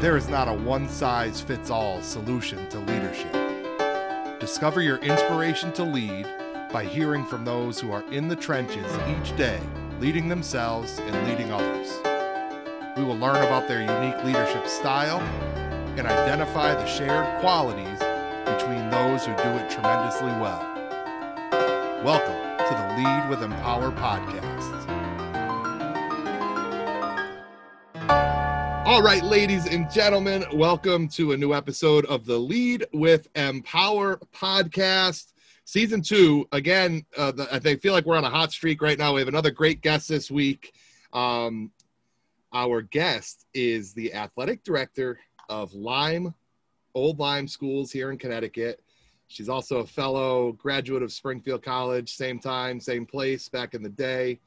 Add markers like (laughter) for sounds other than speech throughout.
There is not a one size fits all solution to leadership. Discover your inspiration to lead by hearing from those who are in the trenches each day, leading themselves and leading others. We will learn about their unique leadership style and identify the shared qualities between those who do it tremendously well. Welcome to the Lead with Empower podcast. All right, ladies and gentlemen, welcome to a new episode of the Lead with Empower podcast. Season two, again, uh, the, I feel like we're on a hot streak right now. We have another great guest this week. Um, our guest is the athletic director of Lyme, Old Lyme Schools here in Connecticut. She's also a fellow graduate of Springfield College, same time, same place back in the day.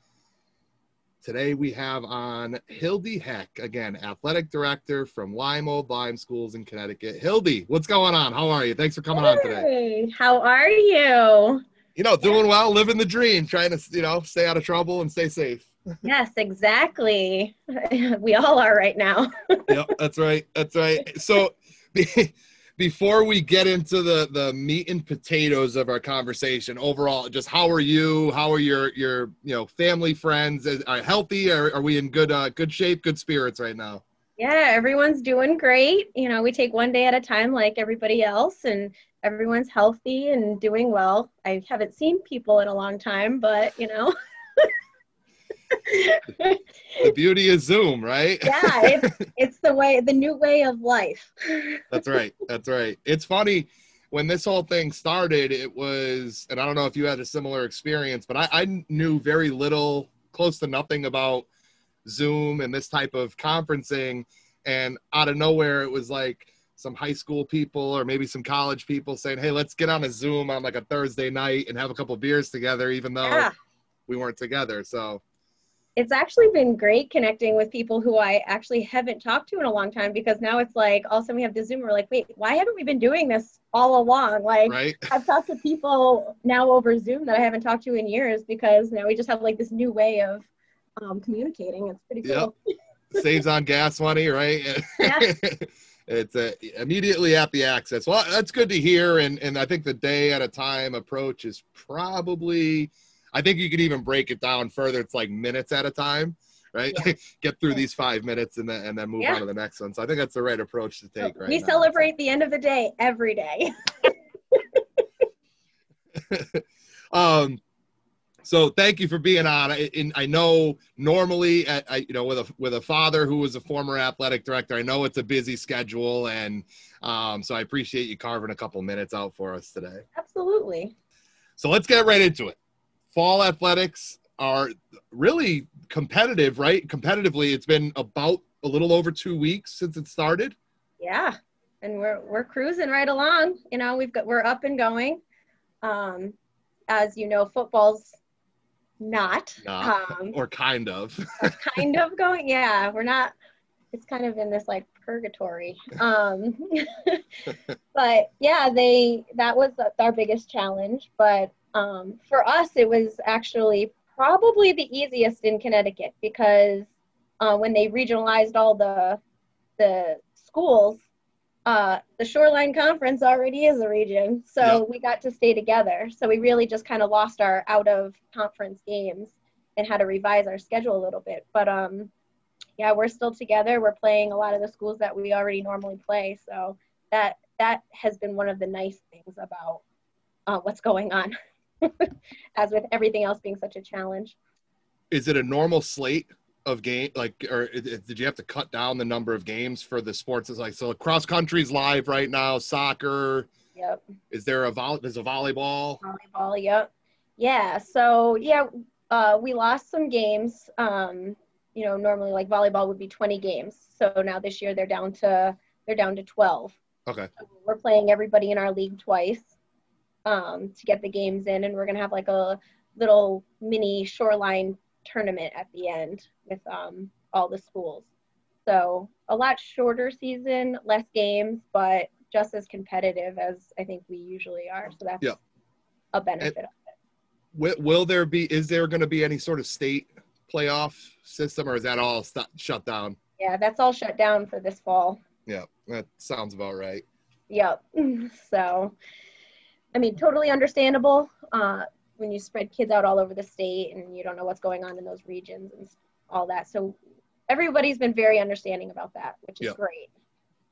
Today we have on Hildy Heck, again, athletic director from Lyme Old Lyme Schools in Connecticut. Hildy, what's going on? How are you? Thanks for coming hey, on today. How are you? You know, doing well, living the dream, trying to, you know, stay out of trouble and stay safe. (laughs) yes, exactly. (laughs) We all are right now. yep, that's right. That's right. So (laughs) before we get into the the meat and potatoes of our conversation overall just how are you? How are your your you know family friends? Are healthy? Are, are we in good uh good shape good spirits right now? Yeah everyone's doing great. You know we take one day at a time like everybody else and everyone's healthy and doing well. I haven't seen people in a long time but you know (laughs) the beauty of Zoom, right? yeah, it's, (laughs) it's the way, the new way of life. That's right. That's right. It's funny when this whole thing started. It was, and I don't know if you had a similar experience, but I, I knew very little, close to nothing about Zoom and this type of conferencing. And out of nowhere, it was like some high school people or maybe some college people saying, "Hey, let's get on a Zoom on like a Thursday night and have a couple beers together," even though yeah. we weren't together. So it's actually been great connecting with people who I actually haven't talked to in a long time because now it's like all of a sudden we have the Zoom. We're like, wait, why haven't we been doing this all along? Like, right. (laughs) I've talked to people now over Zoom that I haven't talked to in years because now we just have like this new way of um, communicating. It's pretty cool. Yep. (laughs) Saves on gas money, right? Yeah. (laughs) it's uh, immediately at the access. Well, that's good to hear. And, and I think the day at a time approach is probably – I think you could even break it down further. It's like minutes at a time, right? Yeah. (laughs) Get through these five minutes and then and then move yeah. on to the next one. So I think that's the right approach to take. Right we now. celebrate the end of the day every day. (laughs) (laughs) um, so thank you for being on. I, I know normally, at, I, you know, with a with a father who was a former athletic director, I know it's a busy schedule, and um, so I appreciate you carving a couple minutes out for us today. Absolutely. So let's get right into it fall athletics are really competitive, right? Competitively, it's been about a little over two weeks since it started. Yeah, and we're we're cruising right along. You know, we've got we're up and going. Um, as you know, football's not, not um, or kind of kind of (laughs) going. Yeah, we're not. It's kind of in this like purgatory. Um, (laughs) (laughs) but yeah, they that was our biggest challenge. But um, for us, it was actually probably the easiest in Connecticut because uh, when they regionalized all the the schools, uh, the Shoreline Conference already is a region, so yep. we got to stay together. So we really just kind of lost our out of conference games and had to revise our schedule a little bit. But um, yeah, we're still together. We're playing a lot of the schools that we already normally play. So that that has been one of the nice things about uh, what's going on. (laughs) (laughs) as with everything else being such a challenge. Is it a normal slate of game like or did you have to cut down the number of games for the sports? It's like so cross country's live right now soccer. Yep. Is there a vol there's a volleyball? Volleyball yep. Yeah so yeah uh, we lost some games um, you know normally like volleyball would be 20 games. So now this year they're down to they're down to 12 okay. So we're playing everybody in our league twice um, to get the games in, and we're gonna have like a little mini shoreline tournament at the end with um, all the schools. So a lot shorter season, less games, but just as competitive as I think we usually are. So that's yeah. a benefit and of it. Will, will there be? Is there going to be any sort of state playoff system, or is that all st- shut down? Yeah, that's all shut down for this fall. Yeah, that sounds about right. Yep. (laughs) So, I mean, totally understandable uh, when you spread kids out all over the state and you don't know what's going on in those regions and all that. So, everybody's been very understanding about that, which is Yep. great.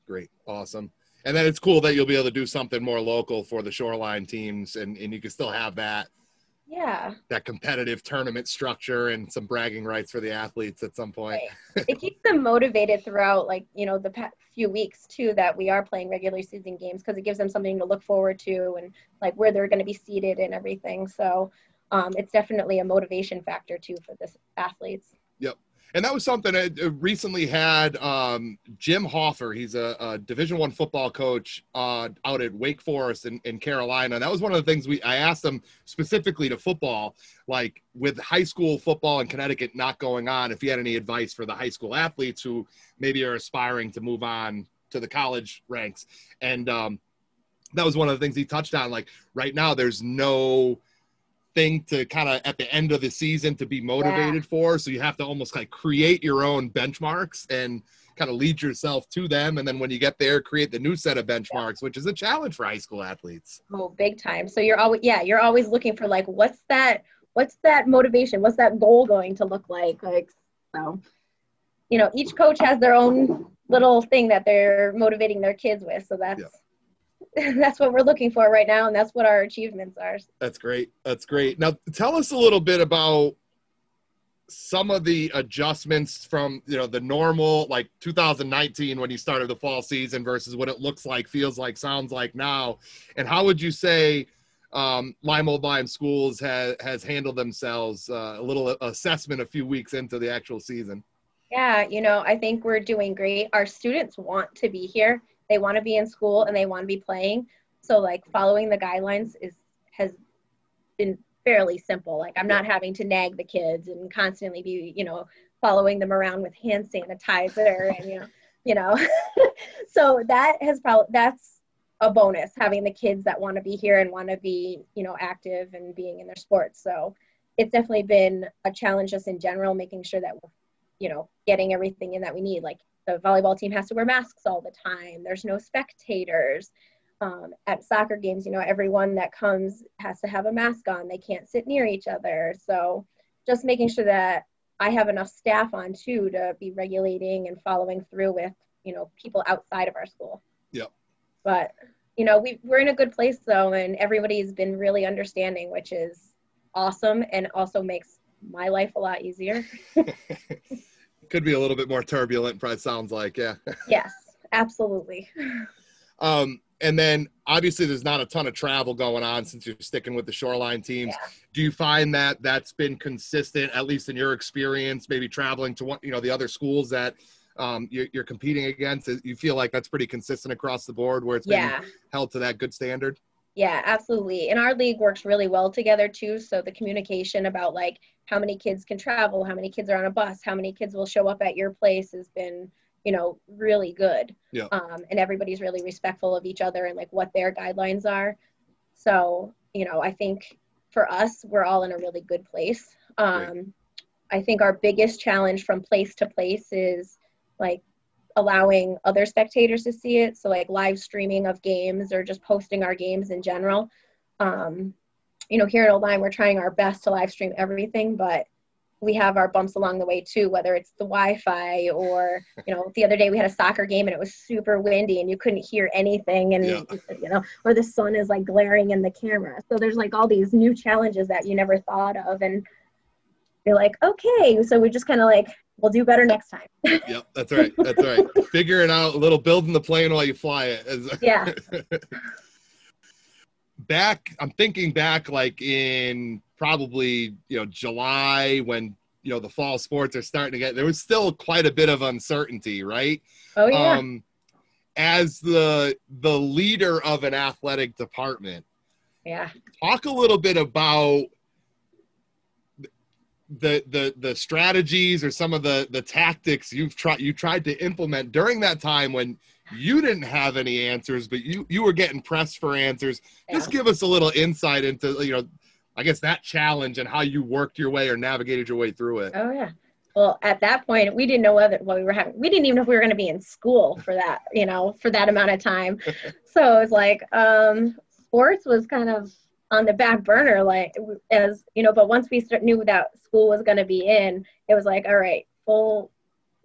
Great, awesome. And then it's cool that you'll be able to do something more local for the shoreline teams, and and you can still have that Yeah. that competitive tournament structure and some bragging rights for the athletes at some point. it keeps them motivated throughout like you know the past few weeks too that we are playing regular season games because it gives them something to look forward to and like where they're going to be seated and everything so um, it's definitely a motivation factor too for this athletes and that was something I uh, recently had um, Jim Hoffer. He's a, a Division One football coach uh, out at Wake Forest in, in Carolina. And that was one of the things we I asked him specifically to football, like with high school football in Connecticut not going on, if he had any advice for the high school athletes who maybe are aspiring to move on to the college ranks. And um, that was one of the things he touched on. Like right now, there's no thing to kind of at the end of the season to be motivated for. So you have to almost like create your own benchmarks and kind of lead yourself to them. And then when you get there, create the new set of benchmarks, which is a challenge for high school athletes. oh big time. So you're always yeah you're always looking for like what's that what's that motivation? What's that goal going to look like? Like so you know each coach has their own little thing that they're motivating their kids with. So that's (laughs) that's what we're looking for right now and that's what our achievements are That's great. That's great. Now tell us a little bit about some of the adjustments from you know the normal like 2019 when you started the fall season versus what it looks like feels like sounds like now and how would you say um, Lyme Old Lyme Schools has has handled themselves uh, a little assessment a few weeks into the actual season Yeah, you know, I think we're doing great. Our students want to be here. They want to be in school and they want to be playing. So like following the guidelines is has been fairly simple. Like I'm not having to nag the kids and constantly be, you know, following them around with hand sanitizer and you know, you know. (laughs) so that has probably that's a bonus having the kids that want to be here and want to be, you know, active and being in their sports. So it's definitely been a challenge just in general, making sure that we're you know, getting everything in that we need. Like the volleyball team has to wear masks all the time. There's no spectators. Um, at soccer games, you know, everyone that comes has to have a mask on. They can't sit near each other. So just making sure that I have enough staff on too to be regulating and following through with, you know, people outside of our school. Yep. But, you know, we, we're in a good place though, and everybody's been really understanding, which is awesome and also makes my life a lot easier. (laughs) (laughs) could be a little bit more turbulent probably sounds like yeah (laughs) yes, absolutely. Um, and then obviously there's not a ton of travel going on since you're sticking with the shoreline teams. Yeah. Do you find that that's been consistent, at least in your experience, maybe traveling to one, you know, the other schools that um, you're, you're competing against? You feel like that's pretty consistent across the board where it's been Yeah, held to that good standard? Yeah, absolutely. And our league works really well together too. So the communication about like how many kids can travel, how many kids are on a bus, how many kids will show up at your place has been, you know, really good. Yeah. Um, and everybody's really respectful of each other and like what their guidelines are. So, you know, I think for us, we're all in a really good place. Um, I think our biggest challenge from place to place is like allowing other spectators to see it. So like live streaming of games or just posting our games in general. Um, you know, here at Old Lyme, we're trying our best to live stream everything, but we have our bumps along the way too, whether it's the Wi-Fi or, you know, the other day we had a soccer game and it was super windy and you couldn't hear anything and, Yeah. you know, or the sun is like glaring in the camera. So there's like all these new challenges that you never thought of. And you're like, okay, so we just kind of like, we'll do better next time. (laughs) Yep, that's right. That's right. Figure it out a little, building the plane while you fly it. Yeah. (laughs) back i'm thinking back like in probably you know july when you know the fall sports are starting to get there was still quite a bit of uncertainty right Oh yeah. um as the the leader of an athletic department yeah. talk a little bit about the the the strategies or some of the the tactics you've tried you tried to implement during that time when you didn't have any answers but you you were getting pressed for answers just give us a little insight into you know i guess that challenge and how you worked your way or navigated your way through it Oh yeah. well, at that point, we didn't know whether what we were having. We didn't even know if we were going to be in school for that, you know, for that amount of time. (laughs) so it was like, um, sports was kind of on the back burner, like as you know. But once we start, knew that school was going to be in, it was like, all right, full.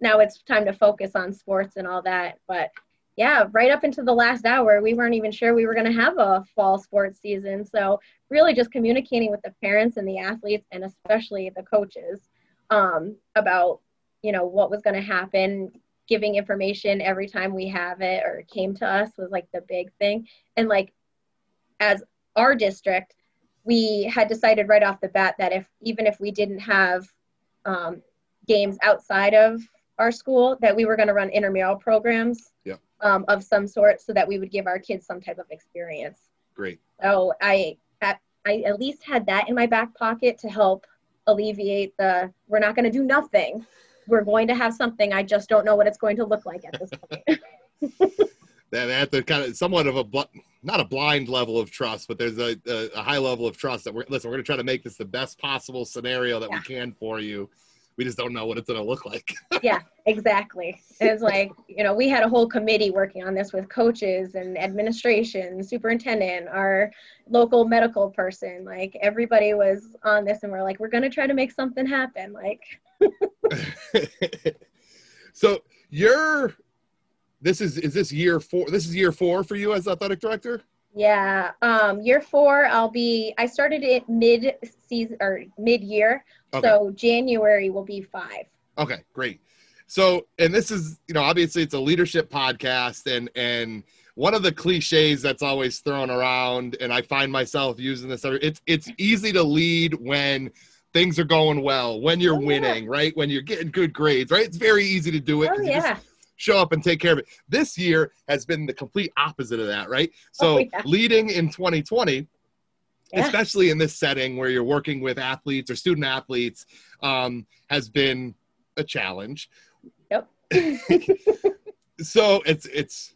Now it's time to focus on sports and all that. But yeah, right up into the last hour, we weren't even sure we were going to have a fall sports season. So really, just communicating with the parents and the athletes, and especially the coaches um, about you know what was going to happen giving information every time we have it or it came to us was like the big thing and like as our district we had decided right off the bat that if even if we didn't have um, games outside of our school that we were going to run intramural programs yeah. um, of some sort so that we would give our kids some type of experience great so i at, I at least had that in my back pocket to help alleviate the we're not going to do nothing. We're going to have something. I just don't know what it's going to look like at this (laughs) point. (laughs) that at the kind of somewhat of a not a blind level of trust, but there's a, a, a high level of trust that we're listen. We're going to try to make this the best possible scenario that yeah. we can for you we just don't know what it's going to look like. (laughs) yeah, exactly. It's like, you know, we had a whole committee working on this with coaches and administration, superintendent, our local medical person. Like everybody was on this and we're like, we're going to try to make something happen. Like, (laughs) so you're, this is, is this year four? This is year four for you as athletic director? Yeah. Um, year four, I'll be, I started it mid season or mid year. Okay. So January will be five. Okay, great. So, and this is, you know, obviously it's a leadership podcast and, and one of the cliches that's always thrown around, and I find myself using this, it's, it's easy to lead when things are going well, when you're oh, winning, yeah. right? When you're getting good grades, right? It's very easy to do it. Oh, yeah show up and take care of it. This year has been the complete opposite of that, right? So oh, yeah. leading in 2020, yeah. especially in this setting where you're working with athletes or student athletes, um, has been a challenge. Yep. (laughs) so it's it's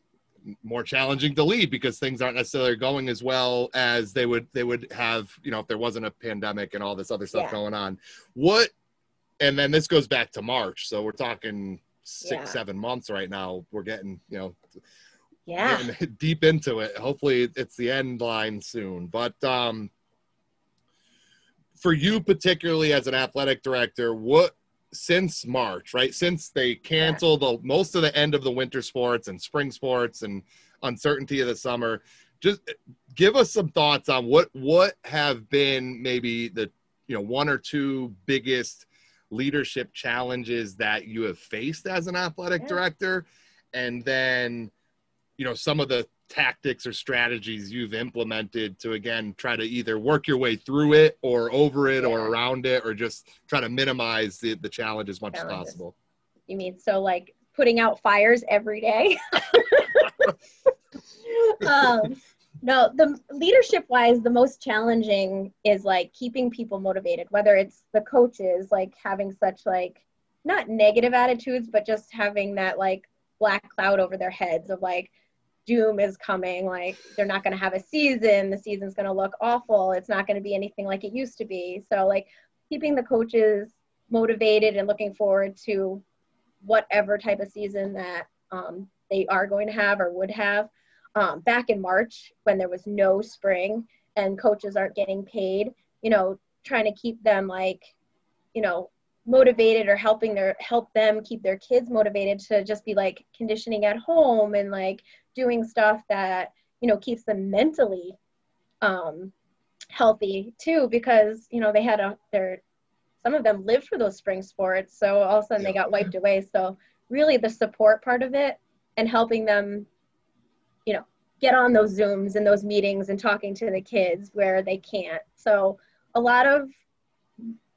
more challenging to lead because things aren't necessarily going as well as they would they would have you know if there wasn't a pandemic and all this other stuff yeah. going on what and then this goes back to march so we're talking six yeah. seven months right now we're getting you know yeah (laughs) deep into it hopefully it's the end line soon but um for you particularly as an athletic director what since march right since they canceled yeah. the most of the end of the winter sports and spring sports and uncertainty of the summer just give us some thoughts on what what have been maybe the you know one or two biggest leadership challenges that you have faced as an athletic yeah. director and then you know some of the tactics or strategies you've implemented to again try to either work your way through it or over it yeah. or around it or just try to minimize the, the challenge as much challenges. as possible you mean so like putting out fires every day (laughs) (laughs) um, no the leadership wise the most challenging is like keeping people motivated whether it's the coaches like having such like not negative attitudes but just having that like black cloud over their heads of like doom is coming like they're not going to have a season the season's going to look awful it's not going to be anything like it used to be. So like keeping the coaches motivated and looking forward to whatever type of season that um, they are going to have or would have um, back in March when there was no spring and coaches aren't getting paid, you know, trying to keep them like, you know, motivated or helping their help them keep their kids motivated to just be like conditioning at home and like doing stuff that you know keeps them mentally um healthy too because you know they had a their some of them lived for those spring sports so all of a sudden they got wiped away. So really the support part of it and helping them you know, get on those Zooms and those meetings and talking to the kids where they can't. So a lot of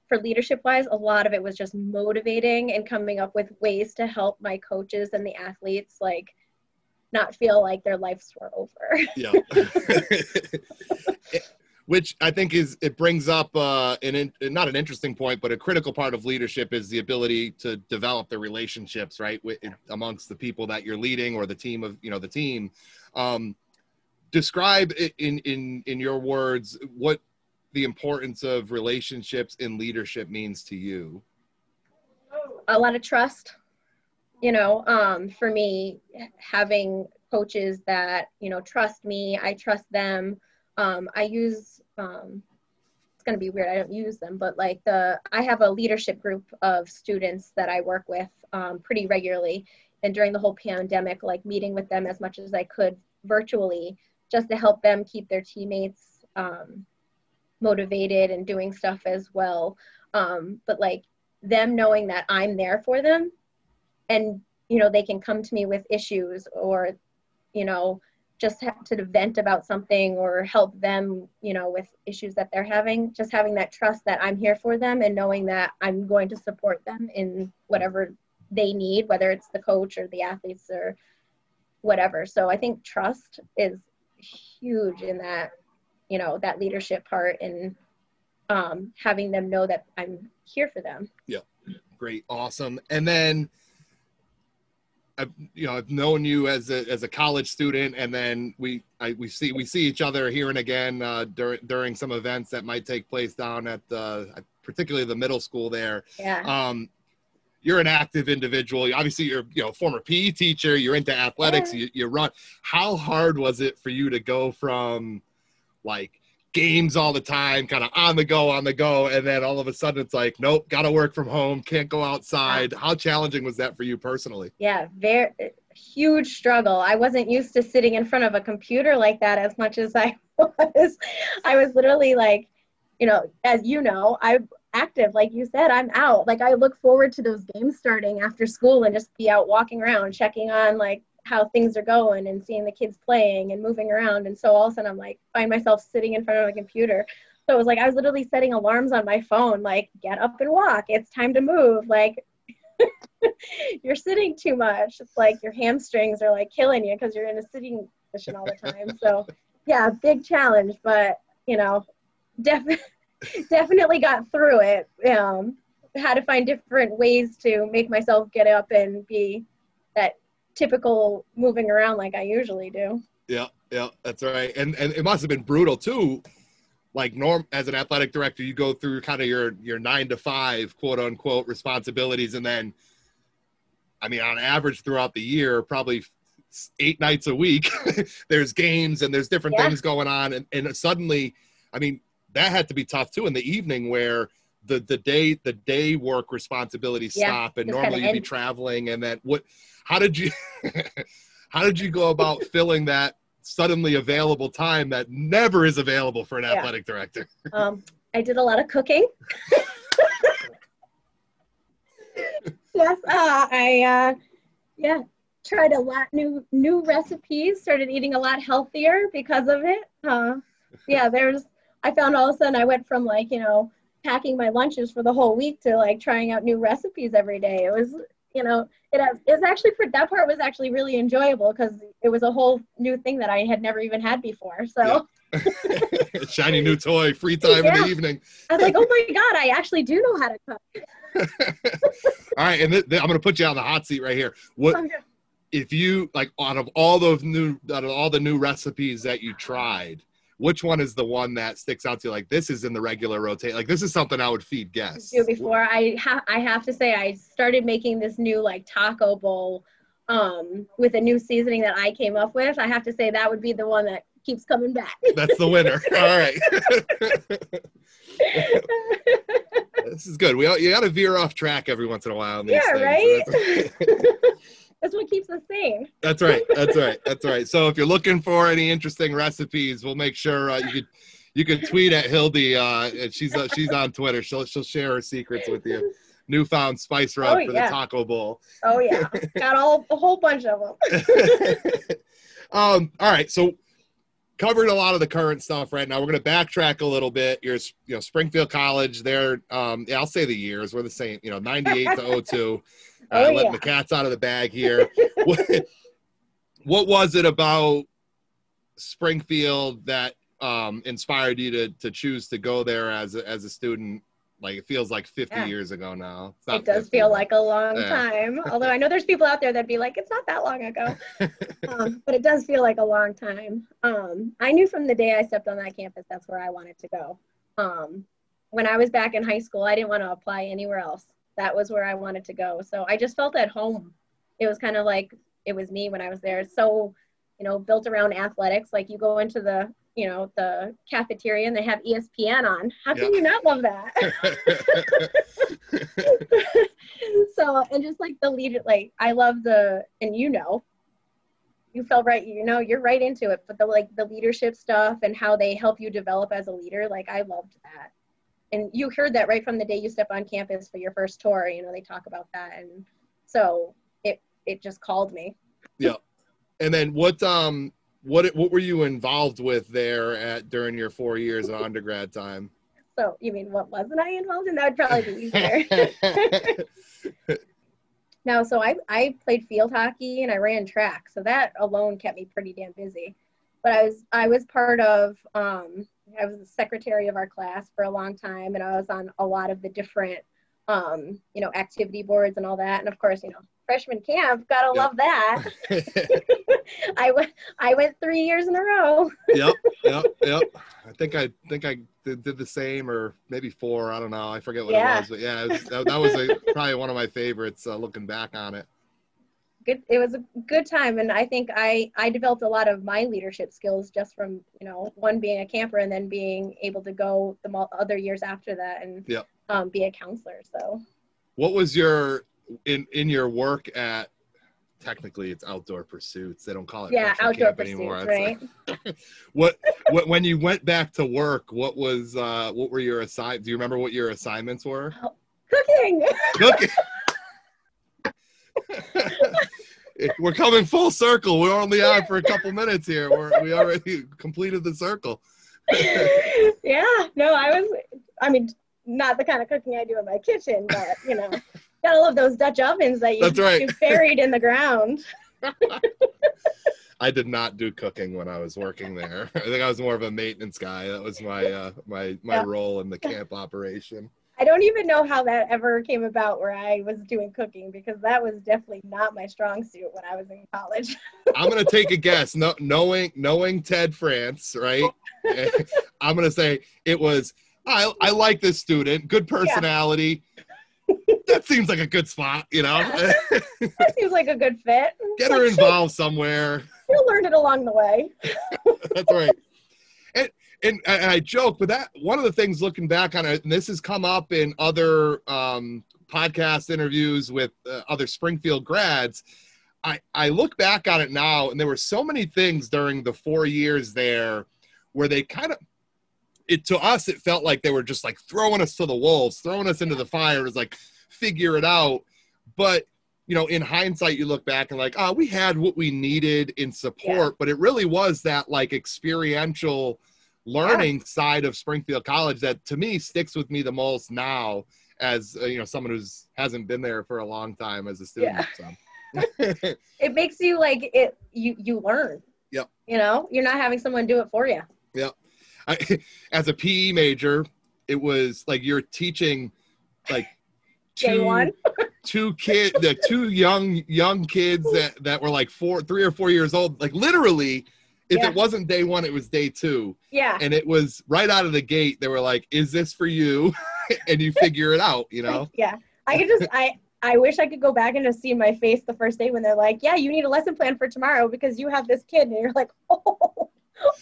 for leadership wise, a lot of it was just motivating and coming up with ways to help my coaches and the athletes like not feel like their lives were over. yeah. (laughs) (laughs) which I think is it brings up uh, an in, not an interesting point, but a critical part of leadership is the ability to develop the relationships right with, amongst the people that you're leading or the team of you know the team. Um, describe in in in your words what the importance of relationships in leadership means to you. a lot of trust. You know, um, for me, having coaches that you know trust me, I trust them. Um, I use um, it's going to be weird. I don't use them, but like the I have a leadership group of students that I work with um, pretty regularly, and during the whole pandemic, like meeting with them as much as I could virtually, just to help them keep their teammates um, motivated and doing stuff as well. Um, but like them knowing that I'm there for them, and you know they can come to me with issues or, you know, just to vent about something or help them, you know, with issues that they're having. Just having that trust that I'm here for them and knowing that I'm going to support them in whatever they need, whether it's the coach or the athletes or whatever. So I think trust is huge in that, you know, that leadership part and um, having them know that I'm here for them. Yeah, great, awesome. And then, I've you know I've known you as a as a college student, and then we I, we see we see each other here and again uh, during during some events that might take place down at the particularly the middle school there. Yeah. Um, you're an active individual. Obviously, you're you know former PE teacher. You're into athletics. Yeah. You, you run. How hard was it for you to go from like games all the time, kind of on the go, on the go, and then all of a sudden it's like, nope, got to work from home, can't go outside. How challenging was that for you personally? Yeah, very huge struggle. I wasn't used to sitting in front of a computer like that as much as I (laughs) was. I was literally like, you know, as you know, I'm active like you said i'm out like i look forward to those games starting after school and just be out walking around checking on like how things are going and seeing the kids playing and moving around. And so all of a sudden i'm like find myself sitting in front of a computer. So it was like i was literally setting alarms on my phone like get up and walk. It's time to move. Like (laughs) you're sitting too much. It's like your hamstrings are like killing you because you're in a sitting position all the time. So yeah big challenge but you know definitely (laughs) definitely got through it. Um, had to find different ways to make myself get up and be that typical moving around like I usually do. Yeah, yeah, that's right. And and it must have been brutal too. Like norm as an athletic director, you go through kind of your your nine to five quote unquote responsibilities, and then, I mean, on average throughout the year, probably eight nights a week, (laughs) there's games and there's different yeah. things going on, and and suddenly, I mean, that had to be tough too in the evening where the the day the day work responsibilities yeah, stop and normally you'd be traveling and that what how did you (laughs) how did you go about filling that suddenly available time that never is available for an yeah. athletic director (laughs) um, i did a lot of cooking (laughs) yes uh, i uh, yeah tried a lot new new recipes started eating a lot healthier because of it uh, yeah there's I found all of a sudden I went from like, you know, packing my lunches for the whole week to like trying out new recipes every day. It was, you know, it has, it's actually for that part was actually really enjoyable because it was a whole new thing that I had never even had before. So yeah. (laughs) (laughs) shiny new toy, free time yeah. in the evening. I was like, oh my god, I actually do know how to cook. (laughs) all right, and th- th- I'm going to put you on the hot seat right here. What okay. if you like out of all those new out of all the new recipes that you tried? Which one is the one that sticks out to you? Like this is in the regular rotate. Like this is something I would feed guests. Before I have I have to say I started making this new like taco bowl um, with a new seasoning that I came up with. I have to say that would be the one that keeps coming back. That's the winner. (laughs) All right. (laughs) this is good. We you got to veer off track every once in a while. yeah, things, right. So (laughs) that's what keeps us sane. That's right. That's right. That's right. So if you're looking for any interesting recipes, we'll make sure uh, you could you could tweet at Hildy. Uh, she's uh, she's on Twitter. She'll she'll share her secrets with you. Newfound spice rub oh, for yeah. the taco bowl. Oh yeah, got all a whole bunch of them. (laughs) um. All right. So covered a lot of the current stuff right now. We're going to backtrack a little bit. You're, you know, Springfield College. They're, um, yeah, I'll say the years. We're the same. You know, 98 to 02. Uh, oh, letting yeah. the cats out of the bag here. (laughs) what, what was it about Springfield that um, inspired you to to choose to go there as a, as a student? Like it feels like 50 yeah. years ago now. It does 50, feel like a long yeah. time. (laughs) Although I know there's people out there that'd be like, it's not that long ago. (laughs) um, but it does feel like a long time. Um, I knew from the day I stepped on that campus that's where I wanted to go. Um, when I was back in high school, I didn't want to apply anywhere else. That was where I wanted to go. So I just felt at home. It was kind of like it was me when I was there. So, you know, built around athletics. Like you go into the, you know, the cafeteria and they have ESPN on. How can Yeah. you not love that? (laughs) so and just like the leader like i love the and you know you felt right you know you're right into it but the like the leadership stuff and how they help you develop as a leader like i loved that and you heard that right from the day you step on campus for your first tour you know they talk about that and so it it just called me Yeah. and then what um what what were you involved with there at during your four years of undergrad time? so you mean what wasn't i involved in that would probably be easier (laughs) No, so I, I played field hockey and I ran track. So that alone kept me pretty damn busy. But I was I was part of um, I was the secretary of our class for a long time and I was on a lot of the different um, you know, activity boards and all that. And of course, you know, freshman camp, gotta Yeah. love that. (laughs) (laughs) I went I went three years in a row. (laughs) yep, yep, yep. I think I think I did, did the same, or maybe four. I don't know. I forget what Yeah. it was, but yeah, it was, that, that was a, probably one of my favorites. Uh, looking back on it. Good it was a good time and I think I I developed a lot of my leadership skills just from, you know, one being a camper and then being able to go the other years after that and Yep. um, be a counselor. So What was your in in your work at? Technically, it's outdoor pursuits. They don't call it yeah, outdoor pursuits, anymore. Right? like- (laughs) what, what when you went back to work? What was uh, what were your assign? Do you remember what your assignments were? Cooking. (laughs) Cooking. We're coming full circle. We're only on for a couple minutes here. We're, we already completed the circle. (laughs) yeah, no, I was. I mean, not the kind of cooking I do in my kitchen, but you know, (laughs) gotta love those Dutch ovens that you, That's right. you buried in the ground. (laughs) I did not do cooking when I was working there. I think I was more of a maintenance guy. That was my uh, my my Yeah. role in the camp operation. I don't even know how that ever came about where I was doing cooking because that was definitely not my strong suit when I was in college. (laughs) I'm gonna take a guess. No, knowing knowing Ted France, right? (laughs) I'm gonna say it was. I I like this student. Good personality. That seems like a good spot, you know. (laughs) that seems like a good fit. Get her involved somewhere. You learned it along the way. That's right. And, I joke, but that one of the things looking back on it, and this has come up in other um, podcast interviews with uh, other Springfield grads. I I look back on it now, and there were so many things during the four years there where they kind of. It to us, it felt like they were just like throwing us to the wolves, throwing us into the fire. It was like figure it out, but you know, in hindsight, you look back and like, oh, we had what we needed in support, but it really was that like experiential learning side of Springfield College that to me sticks with me the most now as uh, you know someone who's hasn't been there for a long time as a student. So. (laughs) (laughs) It makes you like it. You you learn. Yep. You know, you're not having someone do it for you. I, (laughs) as a PE major, it was like you're teaching like two two kid the two young young kids that that were like four three or four years old like literally if Yeah. it wasn't day one it was day two Yeah. and it was right out of the gate they were like is this for you (laughs) and you figure it out you know Yeah. I could just I I wish I could go back and just see my face the first day when they're like, "Yeah, you need a lesson plan for tomorrow because you have this kid," and you're like, (laughs) "Oh,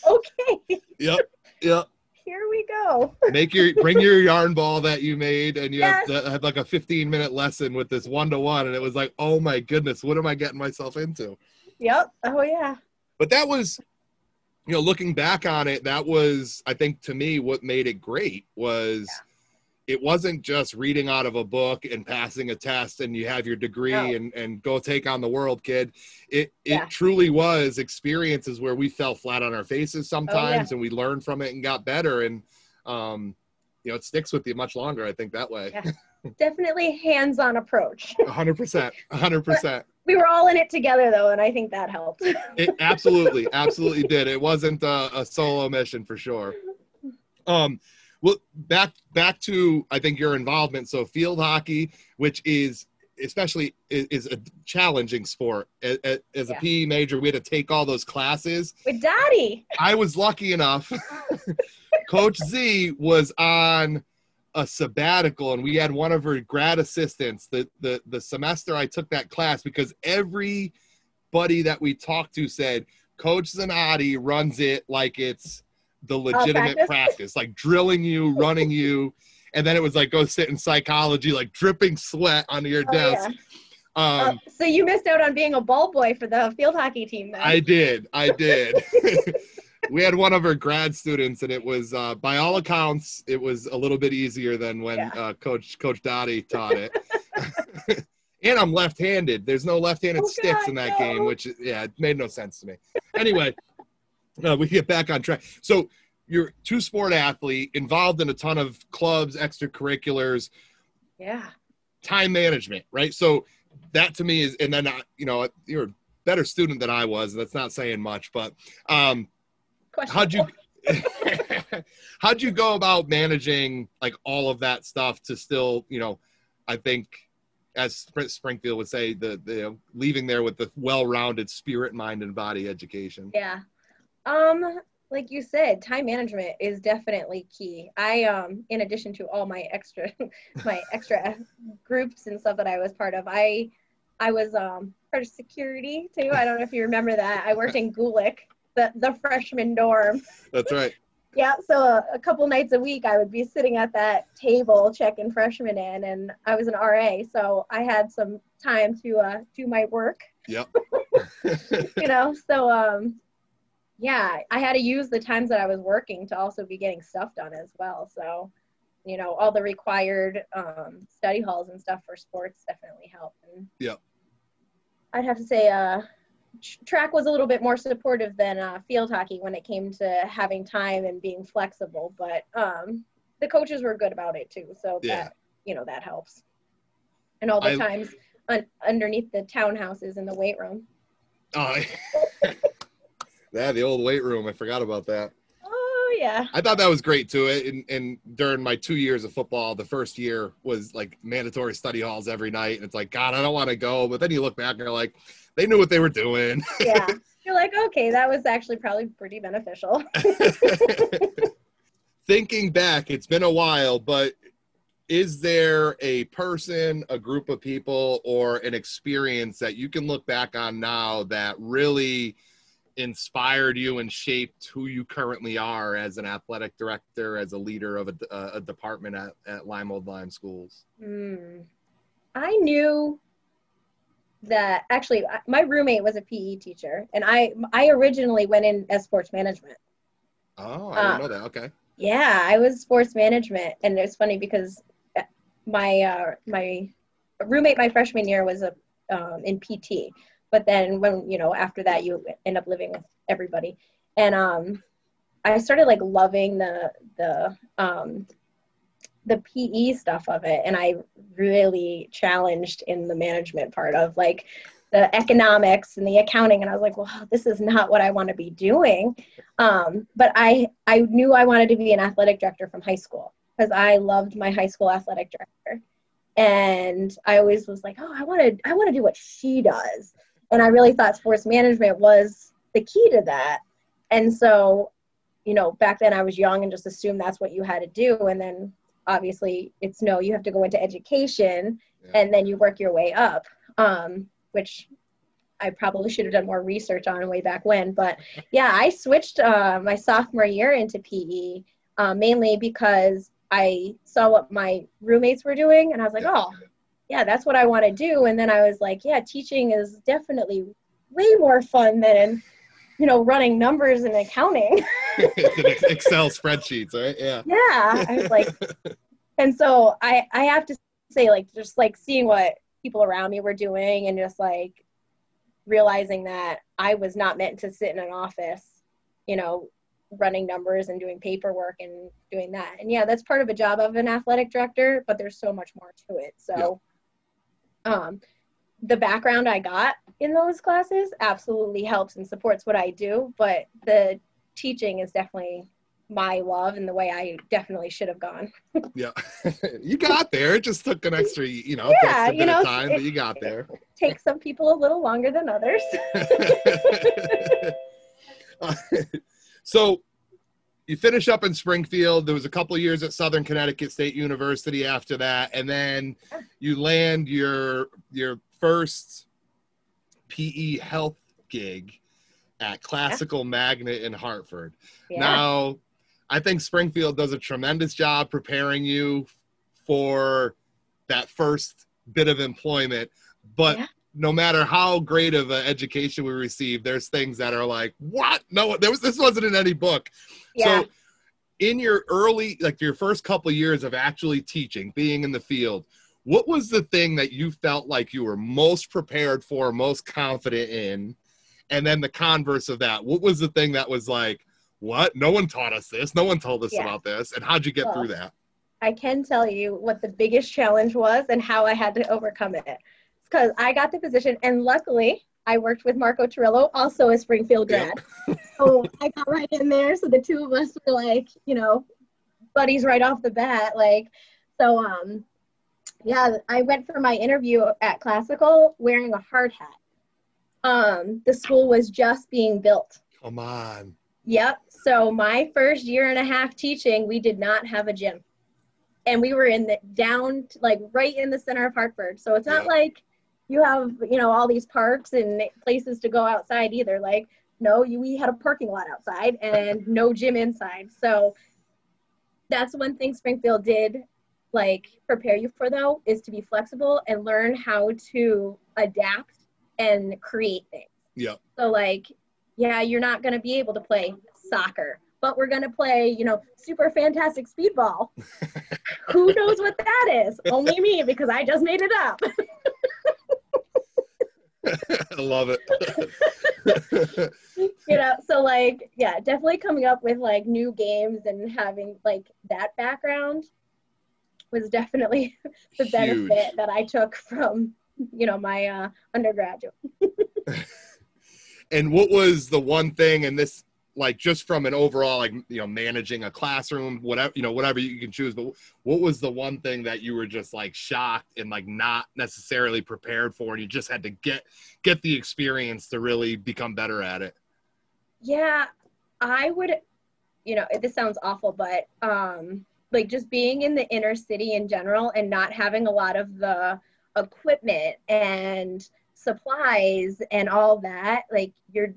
okay, yep yep here we go." make your bring your yarn ball that you made and you Yes. have, had like a 15 minute lesson with this one-to-one and it was like oh my goodness what am i getting myself into Yep. Oh yeah. but that was you know looking back on it that was i think to me what made it great was it wasn't just reading out of a book and passing a test and you have your degree No. and and go take on the world kid. It it truly was experiences where we fell flat on our faces sometimes Oh, and we learned from it and got better. And um you know it sticks with you much longer i think that way. Yeah. Definitely hands-on approach. (laughs) 100% 100% We were all in it together though, and I think that helped. (laughs) It absolutely, absolutely did. It wasn't a, a solo mission for sure. Um, well, back back to I think your involvement. So field hockey, which is especially is, is a challenging sport. As, as a Yeah. PE major, we had to take all those classes. With Daddy. I was lucky enough. (laughs) Coach Z was on a sabbatical and we had one of her grad assistants the the the semester I took that class because everybody that we talked to said Coach Zanotti runs it like it's the legitimate practice? practice, like drilling you, (laughs) running you, and then it was like go sit in psychology, like dripping sweat onto your Oh, desk. Uh, Um, so you missed out on being a ball boy for the field hockey team then. I did. I did. (laughs) we had one of our grad students, and it was, uh, by all accounts, it was a little bit easier than when Yeah. uh, Coach Coach Dottie taught it. (laughs) and I'm left-handed. There's no left-handed Oh, sticks God, in that no. game, which yeah, it made no sense to me. Anyway, (laughs) uh, we get back on track. So you're two sport athlete, involved in a ton of clubs, extracurriculars yeah. time management, right? So that to me is, and then I, you know, you're a better student than I was. That's not saying much, but um, Question. how'd you (laughs) how'd you go about managing like all of that stuff to still, you know, I think as Spr- Springfield would say, the the leaving there with the well-rounded spirit, mind, and body education. Yeah. Um, like you said, time management is definitely key. I um in addition to all my extra (laughs) my extra (laughs) groups and stuff that I was part of, I I was um part of security too. I don't know if you remember that. I worked in Gulick, the the freshman dorm. That's right. (laughs) Yeah, so a, a couple nights a week I would be sitting at that table checking freshmen in and I was an RA, so I had some time to uh do my work Yep. (laughs) you know so um yeah i had to use the times that i was working to also be getting stuff done as well so you know all the required um study halls and stuff for sports definitely helped and Yep. i'd have to say uh track was a little bit more supportive than uh, field hockey when it came to having time and being flexible but um the coaches were good about it too so Yeah. that you know that helps and all the I- times un- underneath the townhouses in the weight room Oh, (laughs) yeah, the old weight room. I forgot about that. Oh yeah I thought that was great too. And, and during my two years of football, the first year was like mandatory study halls every night. And it's like, God, I don't want to go. But then you look back and you're like, they knew what they were doing. (laughs) yeah you're like okay that was actually probably pretty beneficial (laughs) Thinking back, it's been a while, but is there a person, a group of people, or an experience that you can look back on now that really inspired you and shaped who you currently are as an athletic director, as a leader of a, a, department at, at Lyme Old Lyme Schools? Hmm. i knew that actually my roommate was a pe teacher and i i originally went in as sports management Oh, I Uh, didn't know that. Okay. yeah i was sports management and it's funny because uh, my uh my roommate my freshman year was a um, in pt but then when you know after that you end up living with everybody. And um i started like loving the the um the pe stuff of it. And i really challenged in the management part of like the economics and the accounting. And i was like well this is not what i want to be doing. Um, but i i knew i wanted to be an athletic director from high school because i loved my high school athletic director. And i always was like oh i want to i want to do what she does and i really thought sports management was the key to that and so you know back then i was young and just assumed that's what you had to do and then obviously it's no you have to go into education Yeah. and then you work your way up um, which i probably should have done more research on way back when but yeah i switched uh, my sophomore year into pe uh, mainly because i saw what my roommates were doing and i was like Yeah. oh yeah that's what i want to do. And then i was like yeah teaching is definitely way more fun than you know running numbers and accounting. (laughs) (laughs) Excel spreadsheets, right? Yeah. yeah i was like (laughs) and so i i have to say like just like seeing what people around me were doing and just like realizing that i was not meant to sit in an office you know running numbers and doing paperwork and doing that. And yeah that's part of a job of an athletic director but there's so much more to it. So um the background i got in those classes absolutely helps and supports what i do but the teaching is definitely my love and the way I definitely should have gone. (laughs) Yeah. (laughs) you got there. It just took an extra, you know, Yeah, you know, time, but you got there. Takes some people a little longer than others. Uh, (laughs) so you finish up in Springfield. There was a couple years at Southern Connecticut State University after that, and then you land your your first PE health gig at Classical Magnet in Hartford. Yeah. Now, I think Springfield does a tremendous job preparing you for that first bit of employment, but Yeah. No matter how great of an education we receive, there's things that are like, what? No, there was this wasn't in any book. yeah. So in your early, like your first couple years of actually teaching, being in the field, what was the thing that you felt like you were most prepared for, most confident in? And then the converse of that, what was the thing that was like, what? No one taught us this. No one told us Yeah. about this. And how'd you get Well, through that? I can tell you what the biggest challenge was and how I had to overcome it. Because I got the position, and luckily, I worked with Marco Torillo, also a Springfield grad. (laughs) so I got right in there. So the two of us were like, you know, buddies right off the bat. Like, so, um, yeah, I went for my interview at Classical wearing a hard hat. Um, the school was just being built. Come on. Yep. So my first year and a half teaching, we did not have a gym. And we were in the down like right in the center of Hartford. So it's not Yeah. like you have, you know, all these parks and places to go outside either. Like, no, you we had a parking lot outside and no gym inside. So that's one thing Springfield did like prepare you for though is to be flexible and learn how to adapt and create things. yeah So like, yeah, you're not going to be able to play soccer, but we're going to play, you know, super fantastic speedball. (laughs) Who knows what that is? Only me because I just made it up. (laughs) (laughs) I love it. (laughs) you know, so like, yeah, definitely coming up with like new games and having like that background was definitely (laughs) the Huge. benefit that I took from, you know, my uh, undergraduate. and what was the one thing and this like just from an overall like you know managing a classroom whatever you know whatever you can choose but what was the one thing that you were just like shocked and like not necessarily prepared for and you just had to get get the experience to really become better at it? Yeah, I would, you know, this sounds awful, but um, like just being in the inner city in general and not having a lot of the equipment and supplies and all that, like you're,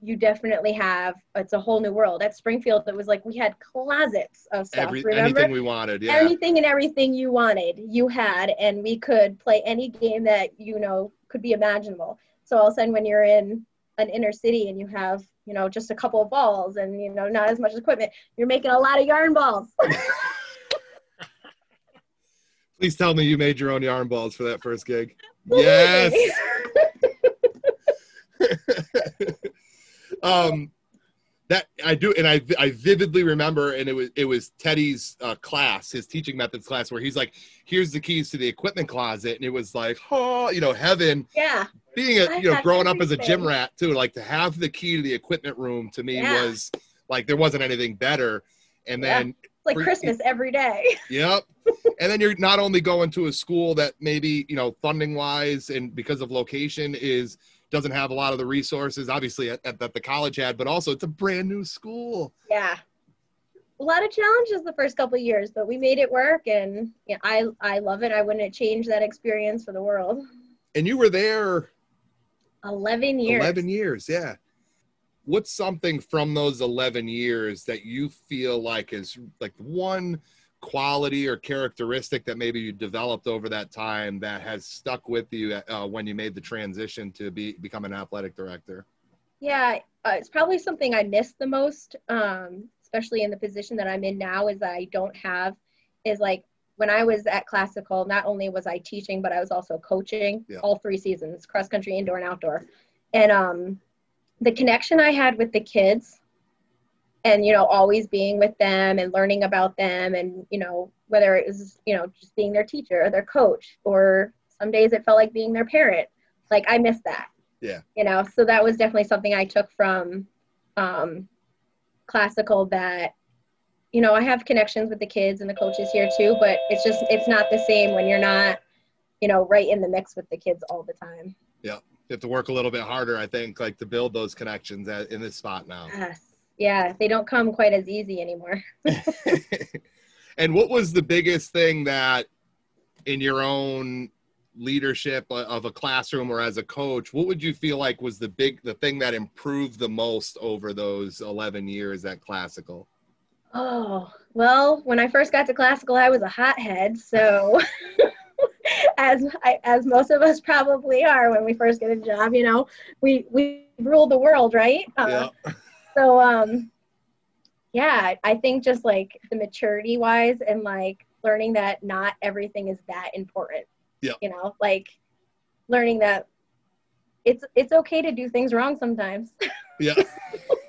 you definitely have, it's a whole new world. At Springfield, it was like we had closets of stuff, Every, remember? anything we wanted yeah Anything and everything you wanted, you had, and we could play any game that, you know, could be imaginable. So all of a sudden, when you're in an inner city and you have you know just a couple of balls and you know not as much equipment you're making a lot of yarn balls (laughs) please tell me you made your own yarn balls for that first gig yes (laughs) um that I do, and I I vividly remember, and it was it was Teddy's uh, class, his teaching methods class, where he's like, "Here's the keys to the equipment closet," and it was like, oh, you know, heaven. yeah Being a I you know, growing up as a gym rat too, like to have the key to the equipment room to me Yeah. was like there wasn't anything better. And then, it's like For- christmas every day (laughs) yep. and then you're not only going to a school that maybe you know funding wise and because of location is doesn't have a lot of the resources obviously at, at, that the college had but also it's a brand new school. Yeah. A lot of challenges the first couple of years but we made it work and yeah i i love it. I wouldn't change that experience for the world. And you were there 11 years. 11 years yeah. What's something from those 11 years that you feel like is like one quality or characteristic that maybe you developed over that time that has stuck with you uh, when you made the transition to be become an athletic director Yeah, uh, it's probably something I miss the most, um, especially in the position that I'm in now, is that I don't have, is like when I was at classical, not only was I teaching, but I was also coaching Yeah. all three seasons, cross country, indoor, and outdoor. And um, the connection I had with the kids and, you know, always being with them and learning about them and, you know, whether it was, you know, just being their teacher or their coach, or some days it felt like being their parent. Like I miss that Yeah. you know so that was definitely something i took from um, classical that you know i have connections with the kids and the coaches here too but it's just it's not the same when you're not you know right in the mix with the kids all the time Yeah. you have to work a little bit harder i think like to build those connections in this spot now yes yeah, they don't come quite as easy anymore. (laughs) and what was the biggest thing that in your own leadership of a classroom or as a coach what would you feel like was the big the thing that improved the most over those 11 years at classical oh well when i first got to classical i was a hothead so (laughs) as I, as most of us probably are when we first get a job you know we we rule the world right uh, yeah. So um yeah i think just like the maturity wise and like learning that not everything is that important yeah. You know, like learning that it's it's okay to do things wrong sometimes. (laughs) Yeah.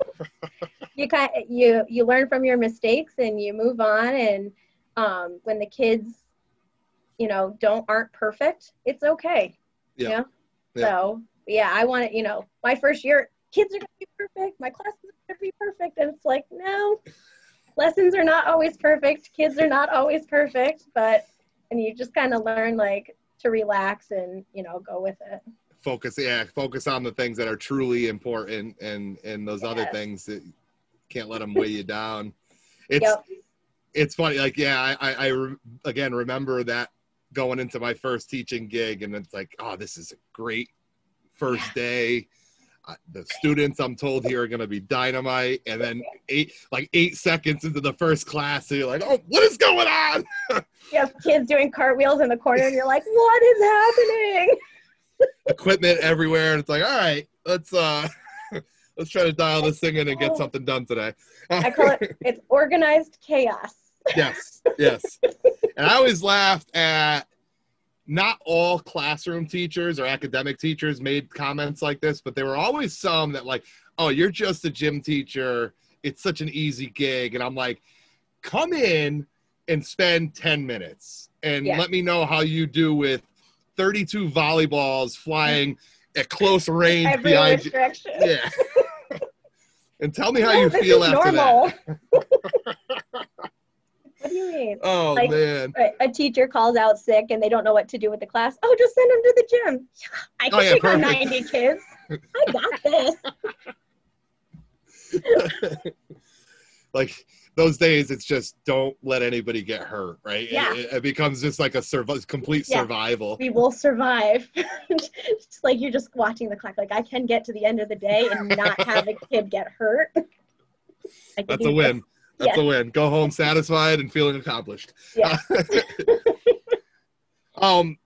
(laughs) you kind you you learn from your mistakes and you move on and um, when the kids you know don't aren't perfect it's okay yeah. You know? yeah. so yeah i want to you know my first year kids are gonna be perfect my class is gonna be perfect and it's like no lessons are not always perfect kids are not always perfect but and you just kind of learn like to relax and you know go with it focus yeah focus on the things that are truly important and and those yes. other things that can't let them weigh you down (laughs) it's yep. it's funny like yeah i i, I again remember that going into my first teaching gig and it's like oh this is a great first yeah. day the students I'm told here are going to be dynamite. And then eight, like eight seconds into the first class, you're like, oh, what is going on? (laughs) you have kids doing cartwheels in the corner, and you're like, what is happening? (laughs) Equipment everywhere, and it's like, all right, let's uh, (laughs) let's try to dial this thing in and get something done today. I call it it's organized chaos. yes, yes. And I always laughed at not all classroom teachers or academic teachers made comments like this, but there were always some that like, oh, you're just a gym teacher. It's such an easy gig. And I'm like, come in and spend 10 minutes and yeah. let me know how you do with 32 volleyballs flying at close range Every behind you. Yeah. (laughs) and tell me how you feel after normal. that. (laughs) (laughs) What do you mean? Oh like, man! A teacher calls out sick and they don't know what to do with the class. Oh, just send them to the gym. I can oh, yeah, take on ninety kids. I got this. (laughs) (laughs) like those days, it's just don't let anybody get hurt, right? Yeah. It, it becomes just like a surv- complete yeah. survival. We will survive. (laughs) it's like you're just watching the clock. Like I can get to the end of the day and not have a kid get hurt. That's a win. This. That's a win. Go home satisfied and feeling accomplished. Yeah. (laughs) um,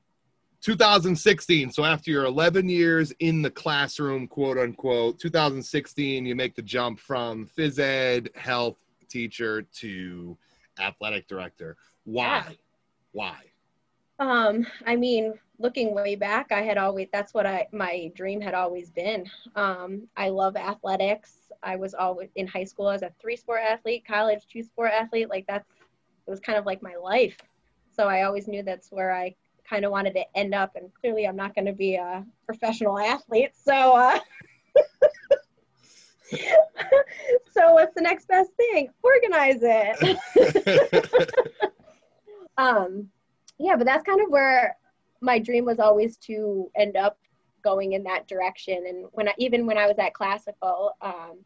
2016. So after your 11 years in the classroom, quote unquote, 2016, you make the jump from phys ed health teacher to athletic director. Why? Yeah. Why? Um, I mean, looking way back, I had always that's what I my dream had always been. Um, I love athletics. I was always in high school as a three sport athlete, college two sport athlete. Like that's it was kind of like my life. So I always knew that's where I kind of wanted to end up. And clearly, I'm not going to be a professional athlete. So. Uh, (laughs) so what's the next best thing? Organize it. (laughs) (laughs) um, yeah, but that's kind of where my dream was always to end up going in that direction. And when I, even when I was at classical, um,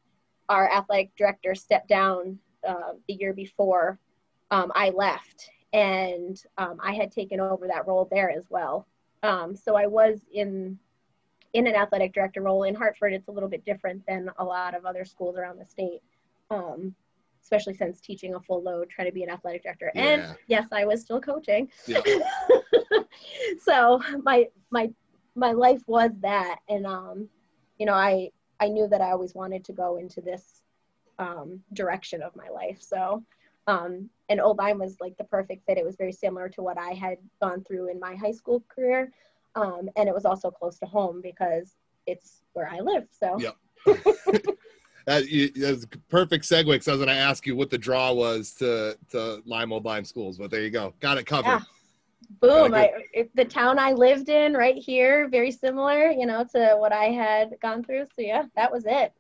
our athletic director stepped down uh, the year before um, I left, and um, I had taken over that role there as well. Um, so I was in in an athletic director role in Hartford. It's a little bit different than a lot of other schools around the state, um, especially since teaching a full load, trying to be an athletic director. Yeah. And yes, I was still coaching. Yeah. (laughs) so my my my life was that, and um, you know, I I knew that I always wanted to go into this um, direction of my life. So, um, and Old Lyme was like the perfect fit. It was very similar to what I had gone through in my high school career. Um, and it was also close to home because it's where I live. So, yeah. (laughs) (laughs) that, a perfect segue because I was going to ask you what the draw was to, to Lyme Old Lyme schools, but there you go. Got it covered. Yeah. Boom. I, the town i lived in right here very similar you know to what i had gone through. So yeah that was it.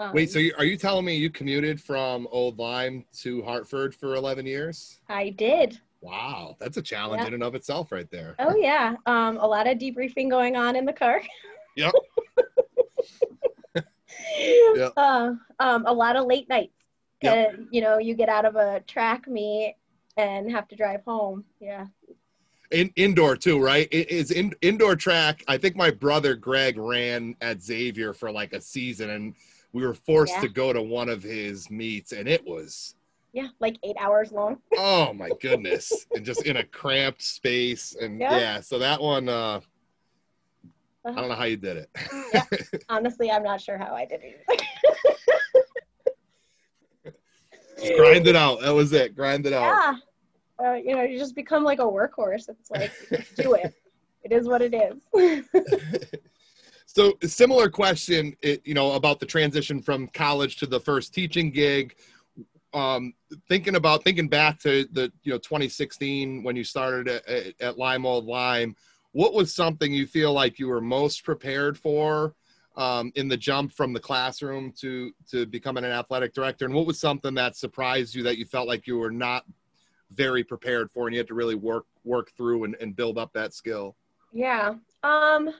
Um, wait so you, are you telling me you commuted from old lyme to hartford for 11 years? I did. Wow that's a challenge yeah. in and of itself right there. Oh yeah. Um, a lot of debriefing going on in the car. Yep (laughs) (laughs) Yeah. Uh, um, a lot of late nights. Yep. And, you know, you get out of a track meet and have to drive home. Yeah. In, indoor too, right? It is in, indoor track. I think my brother Greg ran at Xavier for like a season, and we were forced Yeah. to go to one of his meets, and it was Yeah. Like eight hours long. oh my goodness, and just in a cramped space, and (laughs) yeah. Yeah. so that one, uh, I don't know how you did it. Yeah. (laughs) Honestly, I'm not sure how I did it. Just grind it out. That was it. Grind it out. yeah. Uh, you know, you just become like a workhorse. It's like, do it. It is what it is. (laughs) So similar question, it, you know, about the transition from college to the first teaching gig. Um, thinking about thinking back to the you know 2016 when you started at, at Lyme Old Lyme, what was something you feel like you were most prepared for um, in the jump from the classroom to to becoming an athletic director, and what was something that surprised you that you felt like you were not very prepared for, and you had to really work work through and, and build up that skill? Yeah. Um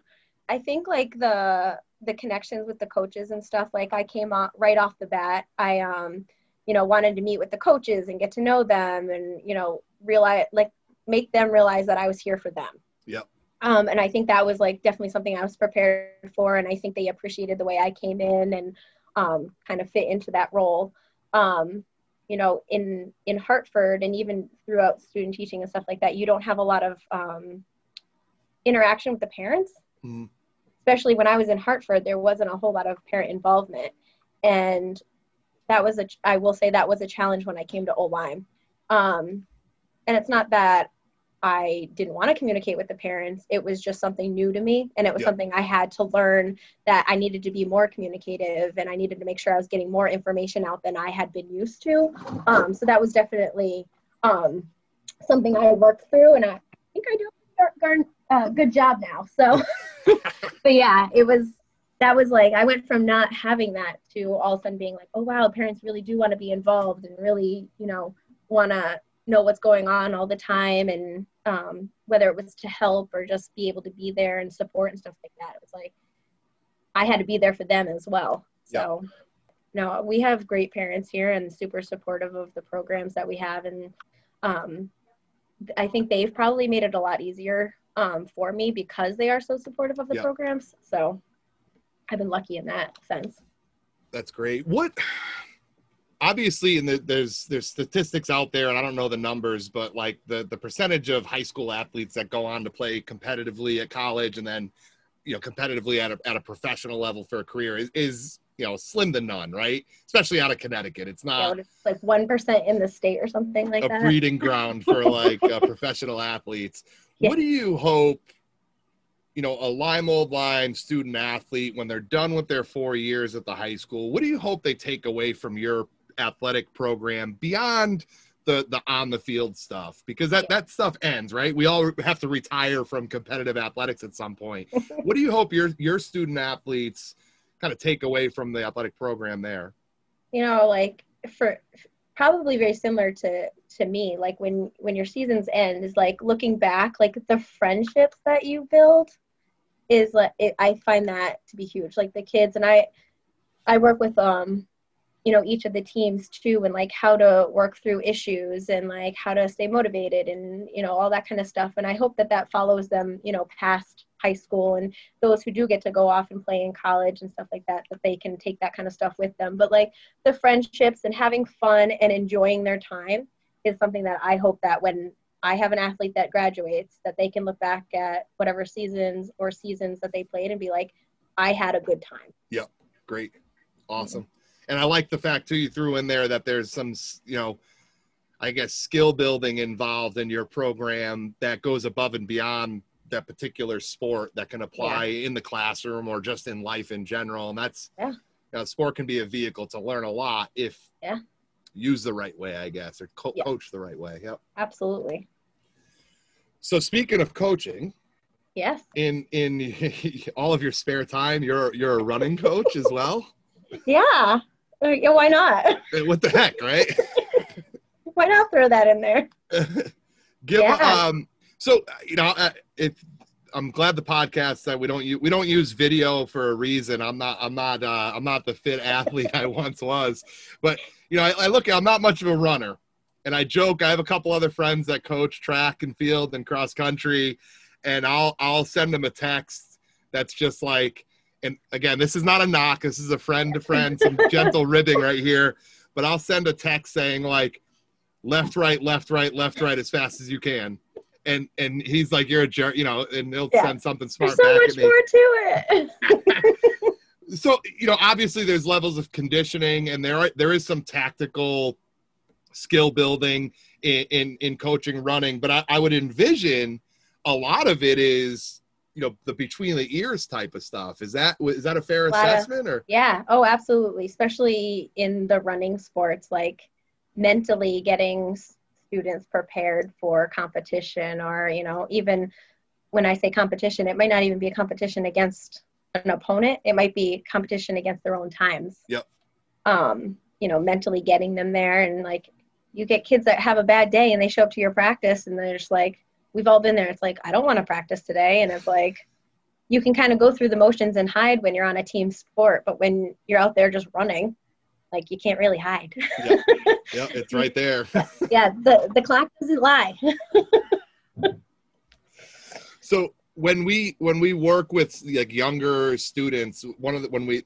I think like the the connections with the coaches and stuff like I came out right off the bat. I um you know wanted to meet with the coaches and get to know them and you know realize like make them realize that I was here for them. Yep. Um and I think that was like definitely something I was prepared for and I think they appreciated the way I came in and um kind of fit into that role. Um you know in in Hartford and even throughout student teaching and stuff like that you don't have a lot of um interaction with the parents. Mhm. Especially when I was in Hartford, there wasn't a whole lot of parent involvement, and that was a I will say that was a challenge when I came to Old Lyme. Um, and it's not that I didn't want to communicate with the parents; it was just something new to me, and it was Yeah. something I had to learn that I needed to be more communicative, and I needed to make sure I was getting more information out than I had been used to. Um, so that was definitely um, something I worked through, and I think I do a uh, good job now. So, (laughs) but yeah, it was that was like I went from not having that to all of a sudden being like, oh wow, parents really do want to be involved and really, you know, want to know what's going on all the time, and um, whether it was to help or just be able to be there and support and stuff like that. It was like I had to be there for them as well. So. No, we have great parents here and super supportive of the programs that we have, and um, I think they've probably made it a lot easier um, for me because they are so supportive of the Yeah. programs. So I've been lucky in that sense. That's great. What obviously and the, there's there's statistics out there and I don't know the numbers, but like the the percentage of high school athletes that go on to play competitively at college and then you know competitively at a at a professional level for a career is, is you know slim to none, right? Especially out of Connecticut. It's not it's like one percent in the state or something like a that. breeding ground for (laughs) like uh, professional athletes. Yeah. What do you hope, you know, a Lyme Old Lyme student athlete, when they're done with their four years at the high school, what do you hope they take away from your athletic program beyond the the on the field stuff? Because that Yeah. that stuff ends, right? We all have to retire from competitive athletics at some point. (laughs) what do you hope your your student athletes kind of take away from the athletic program there? you know like for probably very similar to to me like when when your seasons end is like looking back like the friendships that you build is like it, i find that to be huge like the kids and i i work with um you know each of the teams too and like how to work through issues and like how to stay motivated and you know all that kind of stuff and i hope that that follows them you know past high school and those who do get to go off and play in college and stuff like that that they can take that kind of stuff with them but like the friendships and having fun and enjoying their time is something that i hope that when i have an athlete that graduates that they can look back at whatever seasons or seasons that they played and be like i had a good time yeah Great. Awesome. And I like the fact too you threw in there that there's some, you know, I guess skill building involved in your program that goes above and beyond that particular sport that can apply in the classroom or just in life in general. And that's Yeah. you know, sport can be a vehicle to learn a lot if Yeah. used the right way, I guess, or co- Yeah. coach the right way. Yep. absolutely So speaking of coaching, yes in in (laughs) all of your spare time, you're you're a running coach as well. (laughs) yeah yeah why not what the heck, right? (laughs) why not throw that in there (laughs) Give Yeah. um. So you know, uh, if I'm glad the podcast that we don't use we don't use video for a reason. I'm not I'm not uh, I'm not the fit athlete (laughs) I once was, but you know I, I look I'm not much of a runner, and I joke I have a couple other friends that coach track and field and cross country, and I'll I'll send them a text that's just like, and again this is not a knock. This is a friend to friend, some gentle ribbing right here, but I'll send a text saying like, left right left right left right as fast as you can and and he's like, "You're a jerk," you know, and he'll yeah. send something smart There's so back much more to it. (laughs) so you know, obviously, there's levels of conditioning, and there are, there is some tactical skill building in in, in coaching running, but I, I would envision a lot of it is you know the between the ears type of stuff. Is that is that a fair a assessment of, or? Yeah. Oh absolutely. Especially in the running sports like mentally getting students prepared for competition or you know even when i say competition it might not even be a competition against an opponent. It might be competition against their own times. Yep. Um you know mentally getting them there and like you get kids that have a bad day and they show up to your practice and they're just like we've all been there it's like i don't want to practice today and it's like you can kind of go through the motions and hide when you're on a team sport but when you're out there just running like you can't really hide. yeah. (laughs) it's right there. yeah, the the clock doesn't lie. (laughs) so when we when we work with like younger students, one of the when we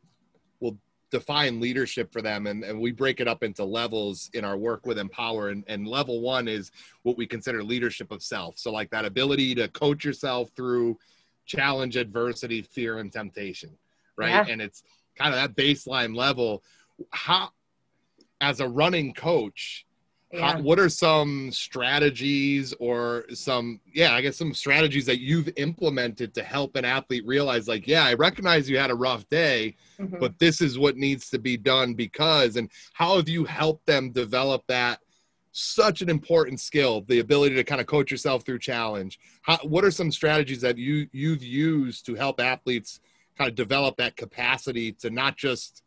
define leadership for them and, and we break it up into levels in our work with empower and, and level one is what we consider leadership of self. So like that ability to coach yourself through challenge adversity fear and temptation right? Yeah. and it's kind of that baseline level. How as a running coach yeah. how, what are some strategies or some yeah i guess some strategies that you've implemented to help an athlete realize like yeah i recognize you had a rough day mm-hmm. but this is what needs to be done because and how have you helped them develop that such an important skill the ability to kind of coach yourself through challenge how, what are some strategies that you you've used to help athletes kind of develop that capacity to not just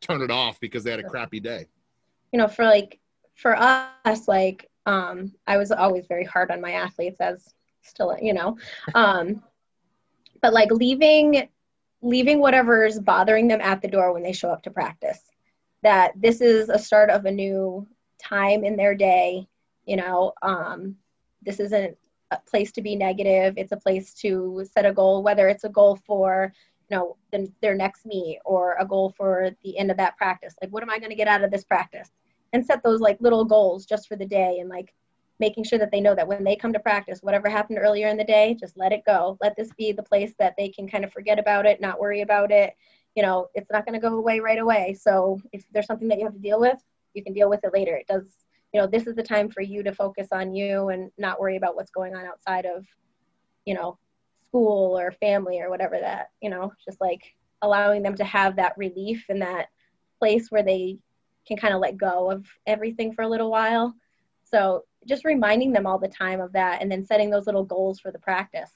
turn it off because they had a crappy day you know for like for us like um i was always very hard on my athletes as still you know (laughs) um but like leaving leaving whatever's bothering them at the door when they show up to practice that this is a start of a new time in their day you know um this isn't a place to be negative it's a place to set a goal whether it's a goal for you know the, their next meet or a goal for the end of that practice like what am i going to get out of this practice and set those like little goals just for the day and like making sure that they know that when they come to practice whatever happened earlier in the day just let it go. Let this be the place that they can kind of forget about it not worry about it. You know it's not going to go away right away. So if there's something that you have to deal with you can deal with it later. It does you know this is the time for you to focus on you and not worry about what's going on outside of you know school or family or whatever that you know just like allowing them to have that relief and that place where they can kind of let go of everything for a little while. So just reminding them all the time of that and then setting those little goals for the practice.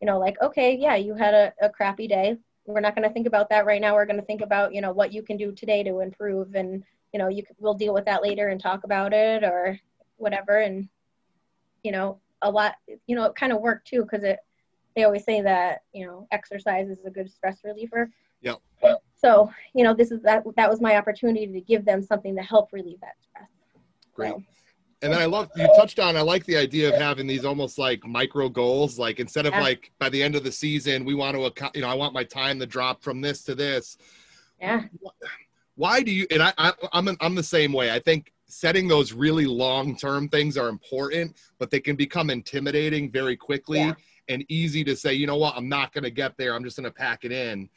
You know like okay yeah you had a, a crappy day. We're not going to think about that right now. We're going to think about you know what you can do today to improve and you know you we'll deal with that later and talk about it or whatever. And you know a lot you know it kind of worked too because it they always say that you know exercise is a good stress reliever. Yeah. So you know this is that that was my opportunity to give them something to help relieve that stress. Great. So. And then I love you touched on. I like the idea of having these almost like micro goals. Like instead of yeah. like by the end of the season, we want to, you know, I want my time to drop from this to this. Yeah. Why do you? And I, I I'm I'm the same way. I think setting those really long term things are important, but they can become intimidating very quickly. Yeah and easy to say, you know what, I'm not going to get there. I'm just going to pack it in.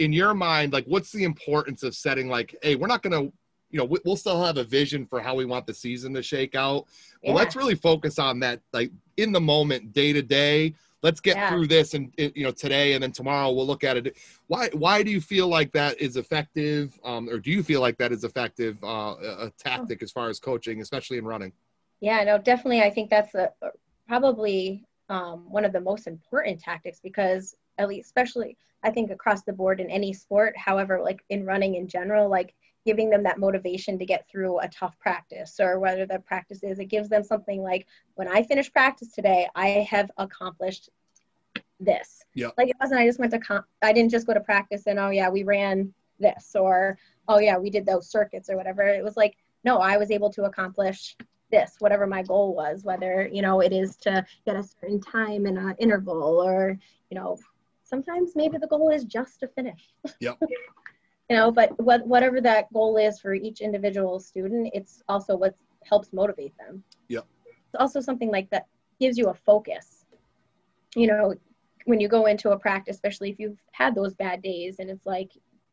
In your mind, like, what's the importance of setting, like, hey, we're not going to, you know, we'll still have a vision for how we want the season to shake out. But let's really focus on that, like, in the moment, day to day. Let's get yeah. through this, and you know, today, and then tomorrow we'll look at it. Why? Why do you feel like that is effective, um, or do you feel like that is effective uh, a tactic as far as coaching, especially in running? Yeah, no, definitely. I think that's a, probably um, one of the most important tactics because at least especially i think across the board in any sport however like in running in general like giving them that motivation to get through a tough practice or whether the practice is it gives them something like when i finish practice today i have accomplished this. yeah Like it wasn't I just went to comp I didn't just go to practice and oh yeah, we ran this or oh yeah, we did those circuits or whatever. It was like, no, I was able to accomplish this, whatever my goal was, whether, you know, it is to get a certain time in an uh, interval or, you know, sometimes maybe the goal is just to finish. Yep. (laughs) you know, but what, whatever that goal is for each individual student, it's also what helps motivate them. Yep. It's also something like that gives you a focus. You know, when you go into a practice, especially if you've had those bad days and it's like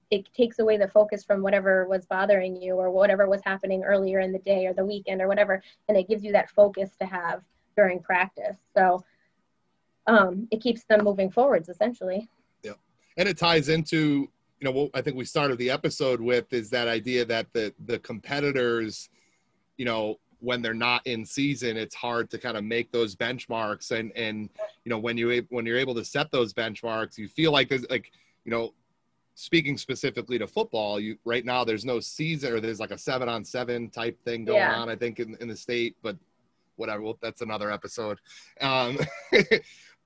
it takes away the focus from whatever was bothering you or whatever was happening earlier in the day or the weekend or whatever and it gives you that focus to have during practice so um, it keeps them moving forwards essentially yeah and it ties into you know what i think we started the episode with is that idea that the the competitors you know when they're not in season it's hard to kind of make those benchmarks and and you know when you when you're able to set those benchmarks you feel like there's like you know speaking specifically to football, you right now there's no season or there's like a seven on seven type thing going yeah. on, I think, in, in the state, but whatever, well, that's another episode. Um, (laughs)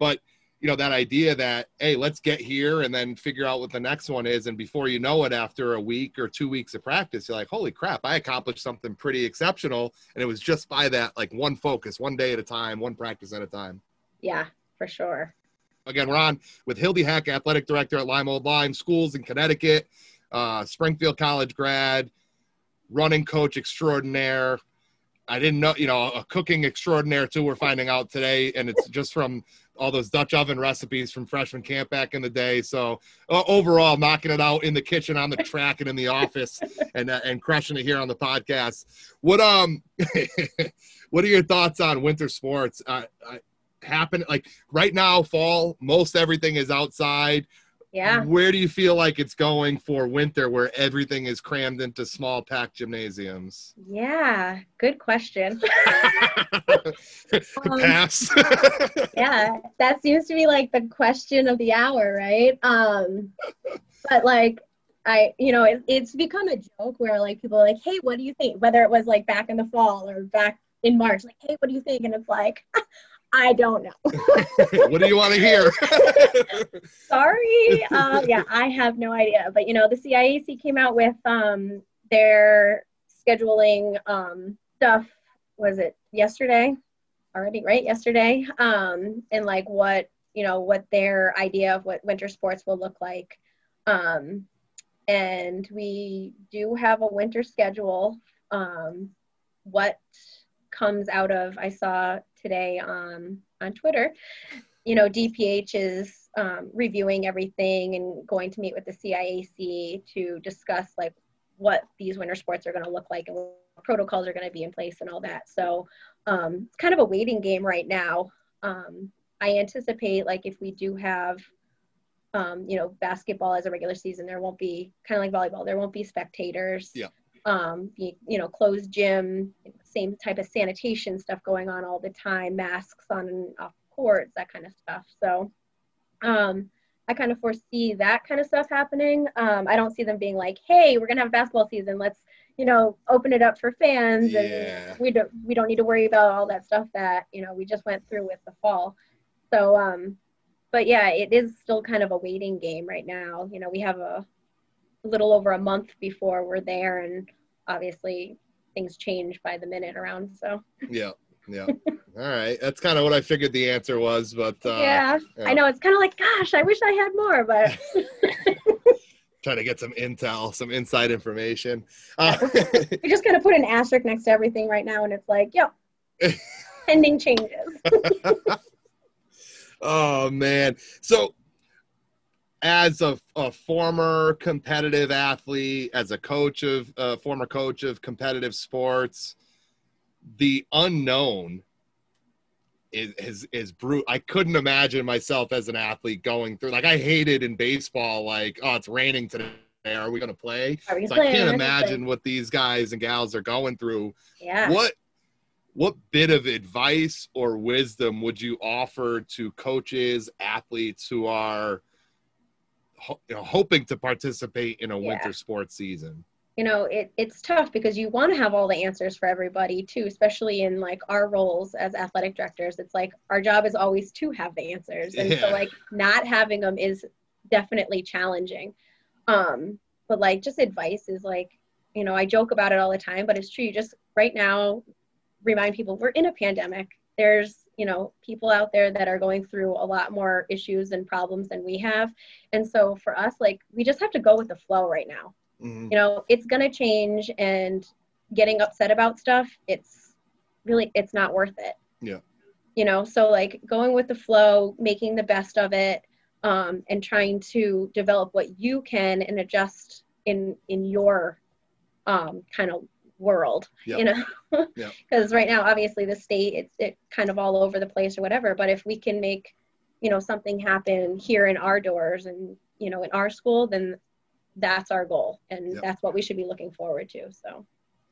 but you know, that idea that, hey, let's get here and then figure out what the next one is. And before you know it, after a week or two weeks of practice, you're like, holy crap, I accomplished something pretty exceptional. And it was just by that, like one focus, one day at a time, one practice at a time. Yeah, for sure. Again, we're on with Hildy Heck, athletic director at Lyme Old Lyme Schools in Connecticut, uh, Springfield College grad, running coach extraordinaire. I didn't know, you know, a cooking extraordinaire too. We're finding out today, and it's just from all those Dutch oven recipes from freshman camp back in the day. So uh, overall, knocking it out in the kitchen, on the track, and in the office, and uh, and crushing it here on the podcast. What um, (laughs) what are your thoughts on winter sports? Uh, happen like right now fall most everything is outside yeah. Where do you feel like it's going for winter where everything is crammed into small packed gymnasiums? Yeah good question. (laughs) Um, pass. (laughs) yeah that seems to be like the question of the hour right? Um but like I, you know, it, it's become a joke where like people are like, hey, what do you think? Whether it was like back in the fall or back in March, like, hey, what do you think? And it's like, (laughs) I don't know. (laughs) what do you want to hear? (laughs) Sorry. Uh, yeah, I have no idea. But you know, the CIAC came out with um, their scheduling um, stuff. Was it yesterday? Already, right? Yesterday, um, and like what you know, what their idea of what winter sports will look like. Um, and we do have a winter schedule. Um, what comes out of I saw today um, on Twitter. You know, DPH is um, reviewing everything and going to meet with the CIAC to discuss like what these winter sports are going to look like and what protocols are going to be in place and all that. So um, it's kind of a waiting game right now. Um, I anticipate like if we do have um, you know, basketball as a regular season, there won't be kind of like volleyball. There won't be spectators. Yeah. Um, be, you know, closed gym, same type of sanitation stuff going on all the time, masks on and off courts, that kind of stuff. So um, I kind of foresee that kind of stuff happening. Um, I don't see them being like, hey, we're gonna have basketball season. Let's, you know, open it up for fans, yeah. and we don't we don't need to worry about all that stuff that you know we just went through with the fall. So, um, but yeah, it is still kind of a waiting game right now. You know, we have a, a little over a month before we're there, and obviously things change by the minute around. So yeah, yeah. All right, that's kind of what I figured the answer was, but uh, yeah, yeah, I know it's kind of like, gosh, I wish I had more, but. (laughs) (laughs) Trying to get some intel, some inside information. Uh, (laughs) we just kind of put an asterisk next to everything right now, and it's like, yo, pending changes. oh man, so as a, a, former competitive athlete, as a coach of a uh, former coach of competitive sports, the unknown is is is brute. I couldn't imagine myself as an athlete going through like I hated in baseball, like, oh, it's raining today. Are we gonna play? Are we so? I can't imagine what these guys and gals are going through. Yeah. What what bit of advice or wisdom would you offer to coaches, athletes who are you know, hoping to participate in a yeah. winter sports season? you know it, it's tough because you want to have all the answers for everybody too especially in like our roles as athletic directors it's like our job is always to have the answers and Yeah. so like not having them is definitely challenging um but like just advice is like you know i joke about it all the time but it's true you just right now remind people we're in a pandemic there's you know people out there that are going through a lot more issues and problems than we have and so for us like we just have to go with the flow right now Mhm. you know it's going to change and getting upset about stuff it's really it's not worth it Yeah. you know so like going with the flow making the best of it um, and trying to develop what you can and adjust in in your um, kind of world Yeah. you know (laughs) because right now obviously the state it's it kind of all over the place or whatever but if we can make you know something happen here in our doors and you know in our school then that's our goal and Yep. that's what we should be looking forward to so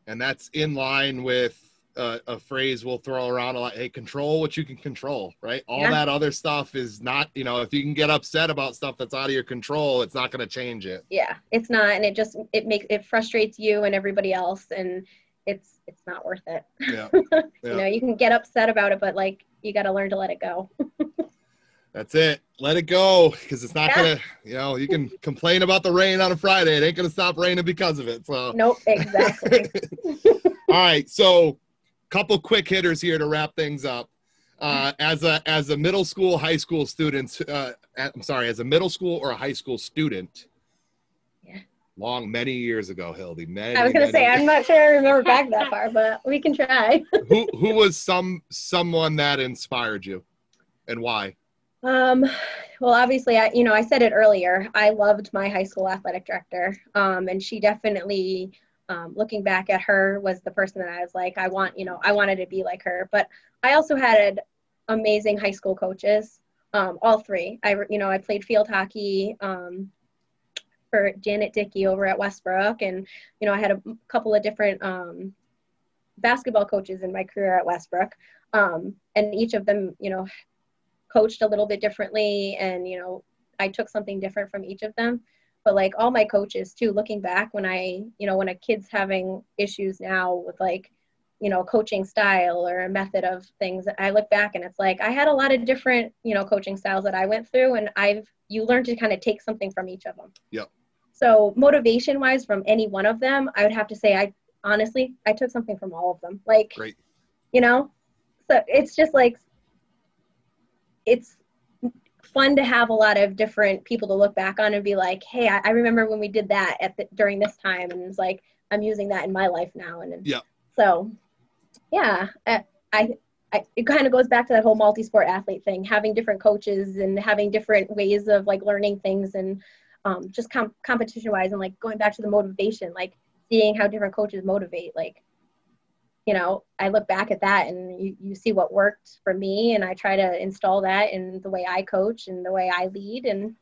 and that's in line with uh, a phrase we'll throw around a lot hey control what you can control right? All Yeah. that other stuff is not you know if you can get upset about stuff that's out of your control it's not going to change it. Yeah it's not and it just it makes it frustrates you and everybody else and it's it's not worth it. Yeah. (laughs) You know you can get upset about it but like you got to learn to let it go. (laughs) That's it. Let it go because it's not Yeah. gonna you know you can complain about the rain on a friday it ain't gonna stop raining because of it so. Nope exactly. (laughs) All right so couple quick hitters here to wrap things up uh, as a as a middle school high school student uh, i'm sorry as a middle school or a high school student Yeah. long many years ago hildy many, i was gonna many say i'm not sure i remember back that far but we can try who who was some someone that inspired you and why Um, well, obviously, I you know I said it earlier. I loved my high school athletic director, um, and she definitely, um, looking back at her, was the person that I was like, I want you know I wanted to be like her. But I also had amazing high school coaches, um, all three. I you know I played field hockey. Um, for Janet Dickey over at Westbrook, and you know I had a couple of different um, basketball coaches in my career at Westbrook, um, and each of them, you know, coached a little bit differently and you know i took something different from each of them but like all my coaches too looking back when i you know when a kid's having issues now with like you know coaching style or a method of things i look back and it's like i had a lot of different you know coaching styles that i went through and i've you learn to kind of take something from each of them. Yep. so motivation wise from any one of them i would have to say i honestly i took something from all of them. Like great. you know? So it's just like it's fun to have a lot of different people to look back on and be like hey i, I remember when we did that at the, during this time and it's like i'm using that in my life now and Yeah. so yeah I, I I, it kind of goes back to that whole multi-sport athlete thing having different coaches and having different ways of like learning things and um, just com- competition wise and like going back to the motivation like seeing how different coaches motivate like you know i look back at that and you, you see what worked for me and i try to install that in the way i coach and the way i lead and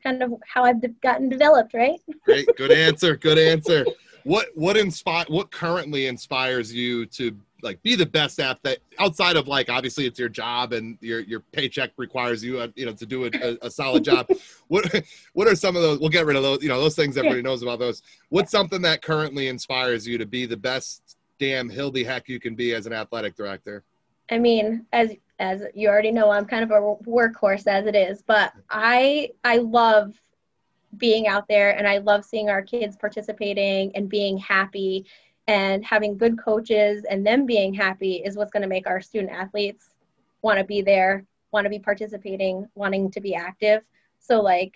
kind of how i've gotten developed right? Great. (laughs) Good answer. Good answer. What what inspire what currently inspires you to like be the best athlete outside of like obviously it's your job and your your paycheck requires you uh, you know to do a, a, a solid job. (laughs) What what are some of those we'll get rid of those you know those things everybody knows about those. What's something that currently inspires you to be the best damn hildy heck you can be as an athletic director I mean, as as you already know, I'm kind of a workhorse as it is, but I I love being out there and I love seeing our kids participating and being happy and having good coaches and them being happy is what's going to make our student athletes want to be there, want to be participating, wanting to be active. So like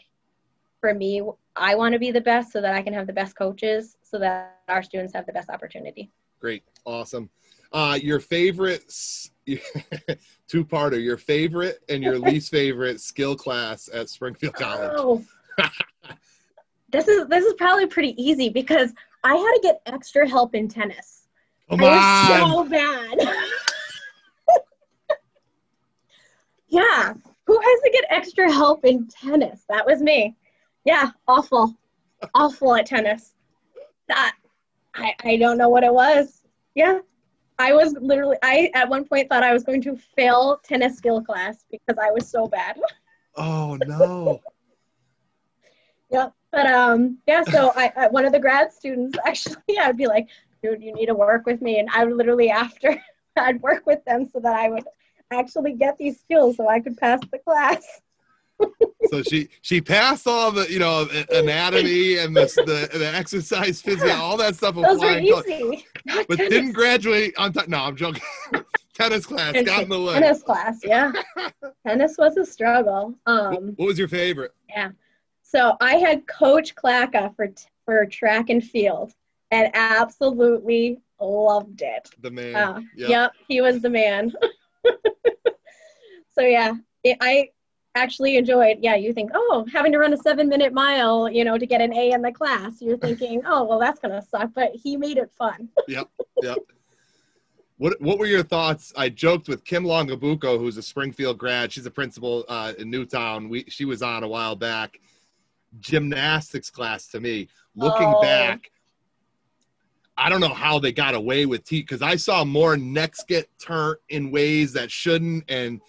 for me, I want to be the best so that I can have the best coaches so that our students have the best opportunity. Great awesome uh your favorite (laughs) two parter your favorite and your (laughs) least favorite skill class at springfield college Oh. this is this is probably pretty easy because I had to get extra help in tennis. come I on was so bad. (laughs) yeah. Who has to get extra help in tennis? That was me. Yeah, awful. awful at tennis. That I, I don't know what it was. Yeah. I was literally I at one point thought I was going to fail tennis skill class because I was so bad. (laughs) Oh no. Yep. But um, yeah. So I, I, one of the grad students (laughs) actually, yeah, I'd be like, dude, you need to work with me, and I would literally after (laughs) I'd work with them so that I would actually get these skills so I could pass the class. So she she passed all the you know anatomy and the the, the exercise physio all that stuff Those were easy. but didn't graduate on time. No, I'm joking. (laughs) tennis class tennis, got in the way. Tennis class, yeah. (laughs) tennis was a struggle. Um, what was your favorite? Yeah. So I had Coach Clacka for for track and field, and absolutely loved it. The man. Uh, yep. yep, he was the man. (laughs) so yeah, it, I actually enjoyed. Yeah, you think, oh, having to run a seven minute mile, you know, to get an A in the class. You're thinking, oh, well, that's gonna suck, but he made it fun. (laughs) yep. Yep. What What were your thoughts? I joked with Kim Longabuco, who's a Springfield grad. She's a principal uh, in Newtown. We she was on a while back. Gymnastics class to me. Looking oh. back, I don't know how they got away with T because I saw more necks get turned in ways that shouldn't, and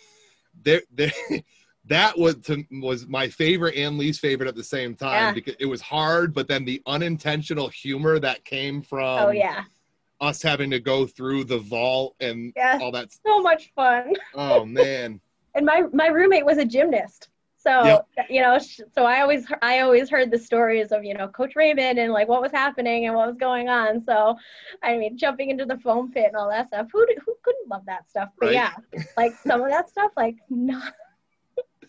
there, there, (laughs) that was to, was my favorite and least favorite at the same time yeah. because it was hard, but then the unintentional humor that came from oh yeah us having to go through the vault and yeah, all that. So much fun. (laughs) Oh man. and my my roommate was a gymnast. So yep. you know, so I always I always heard the stories of you know Coach Raymond and like what was happening and what was going on. So, I mean, jumping into the foam pit and all that stuff. Who who couldn't love that stuff? But right. yeah, like some of that stuff, like (laughs) not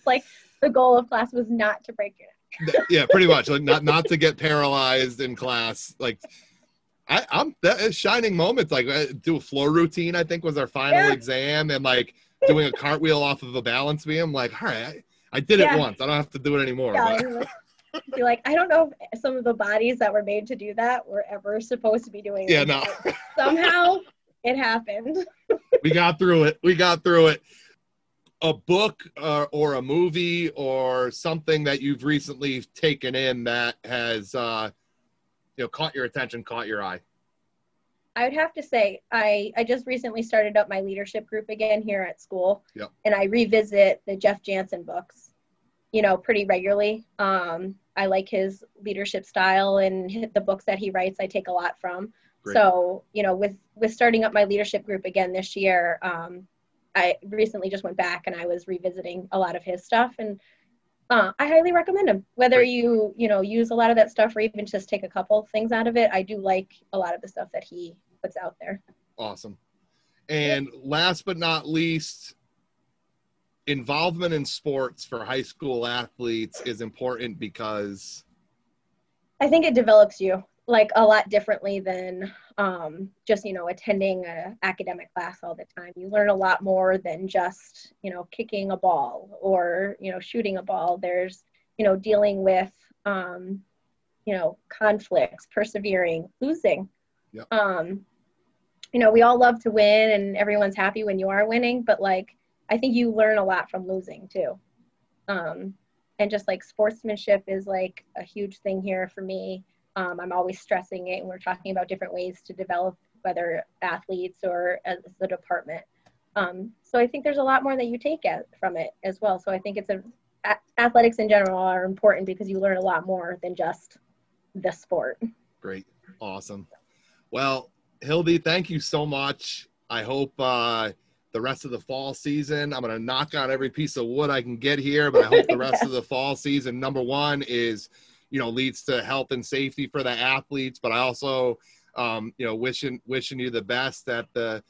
like the goal of class was not to break your (laughs) neck. yeah, pretty much. Like not not to get paralyzed in class. Like I, I'm that shining moments. Like uh, do a floor routine. I think was our final yeah. exam, and like doing a cartwheel off of a balance beam. Like, all right, I, I did yeah. it once. I don't have to do it anymore. Yeah, (laughs) be like, I don't know if some of the bodies that were made to do that were ever supposed to be doing. Yeah, no. somehow it happened. (laughs) we got through it. We got through it. A book uh, or a movie or something that you've recently taken in that has. Uh, you know caught your attention, caught your eye? I would have to say I I just recently started up my leadership group again here at school, yep. and I revisit the Jeff Janssen books, you know, pretty regularly. Um, I like his leadership style and the books that he writes. I take a lot from. Great. So you know, with with starting up my leadership group again this year, um, I recently just went back and I was revisiting a lot of his stuff and uh, I highly recommend him. Whether right. you you know use a lot of that stuff or even just take a couple things out of it, I do like a lot of the stuff that he puts out there. Awesome. And last but not least, involvement in sports for high school athletes is important because I think it develops you like a lot differently than um, just you know attending an academic class all the time. You learn a lot more than just you know kicking a ball or you know shooting a ball. There's you know dealing with um, you know conflicts persevering losing. Yep. um, you know we all love to win and everyone's happy when you are winning but like i think you learn a lot from losing too. Um, and just like sportsmanship is like a huge thing here for me um, I'm always stressing it, and we're talking about different ways to develop whether athletes or as the department. Um, so I think there's a lot more that you take at, from it as well. So I think it's a, a, athletics in general are important because you learn a lot more than just the sport. Great, awesome. Well, Hildy, thank you so much. I hope uh, the rest of the fall season. I'm going to knock on every piece of wood I can get here, but I hope the (laughs) rest of the fall season, number one, is you know leads to health and safety for the athletes but i also um, you know wishing wishing you the best that the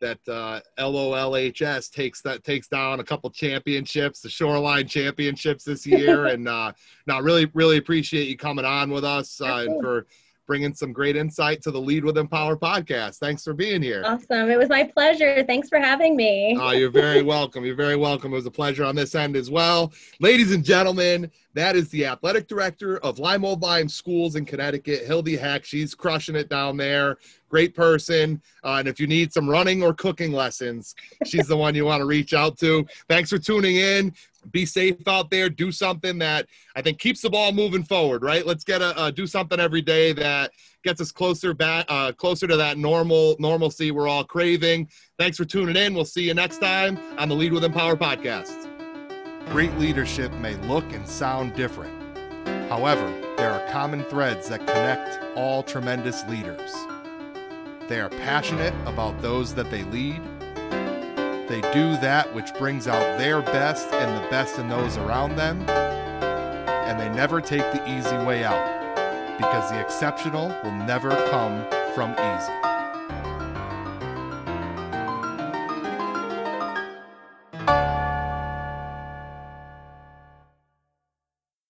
that uh, LOLHS takes that takes down a couple championships, the Shoreline Championships this year, (laughs) and uh, now really really appreciate you coming on with us uh, and for bringing some great insight to the Lead with Empower podcast. Thanks for being here. Awesome. It was my pleasure. Thanks for having me. Oh, you're very (laughs) welcome. You're very welcome. It was a pleasure on this end as well. Ladies and gentlemen, that is the athletic director of Lyme Old Schools in Connecticut, Hildy Heck. She's crushing it down there. Great person. Uh, and if you need some running or cooking lessons, she's the (laughs) one you want to reach out to. Thanks for tuning in be safe out there. Do something that I think keeps the ball moving forward. Right? Let's get a do something every day that gets us closer back, uh, closer to that normal normalcy we're all craving. Thanks for tuning in. We'll see you next time on the Lead with Empower podcast. Great leadership may look and sound different, However, there are common threads that connect all tremendous leaders. They are passionate about those that they lead. They do that which brings out their best and the best in those around them. And they never take the easy way out because the exceptional will never come from easy.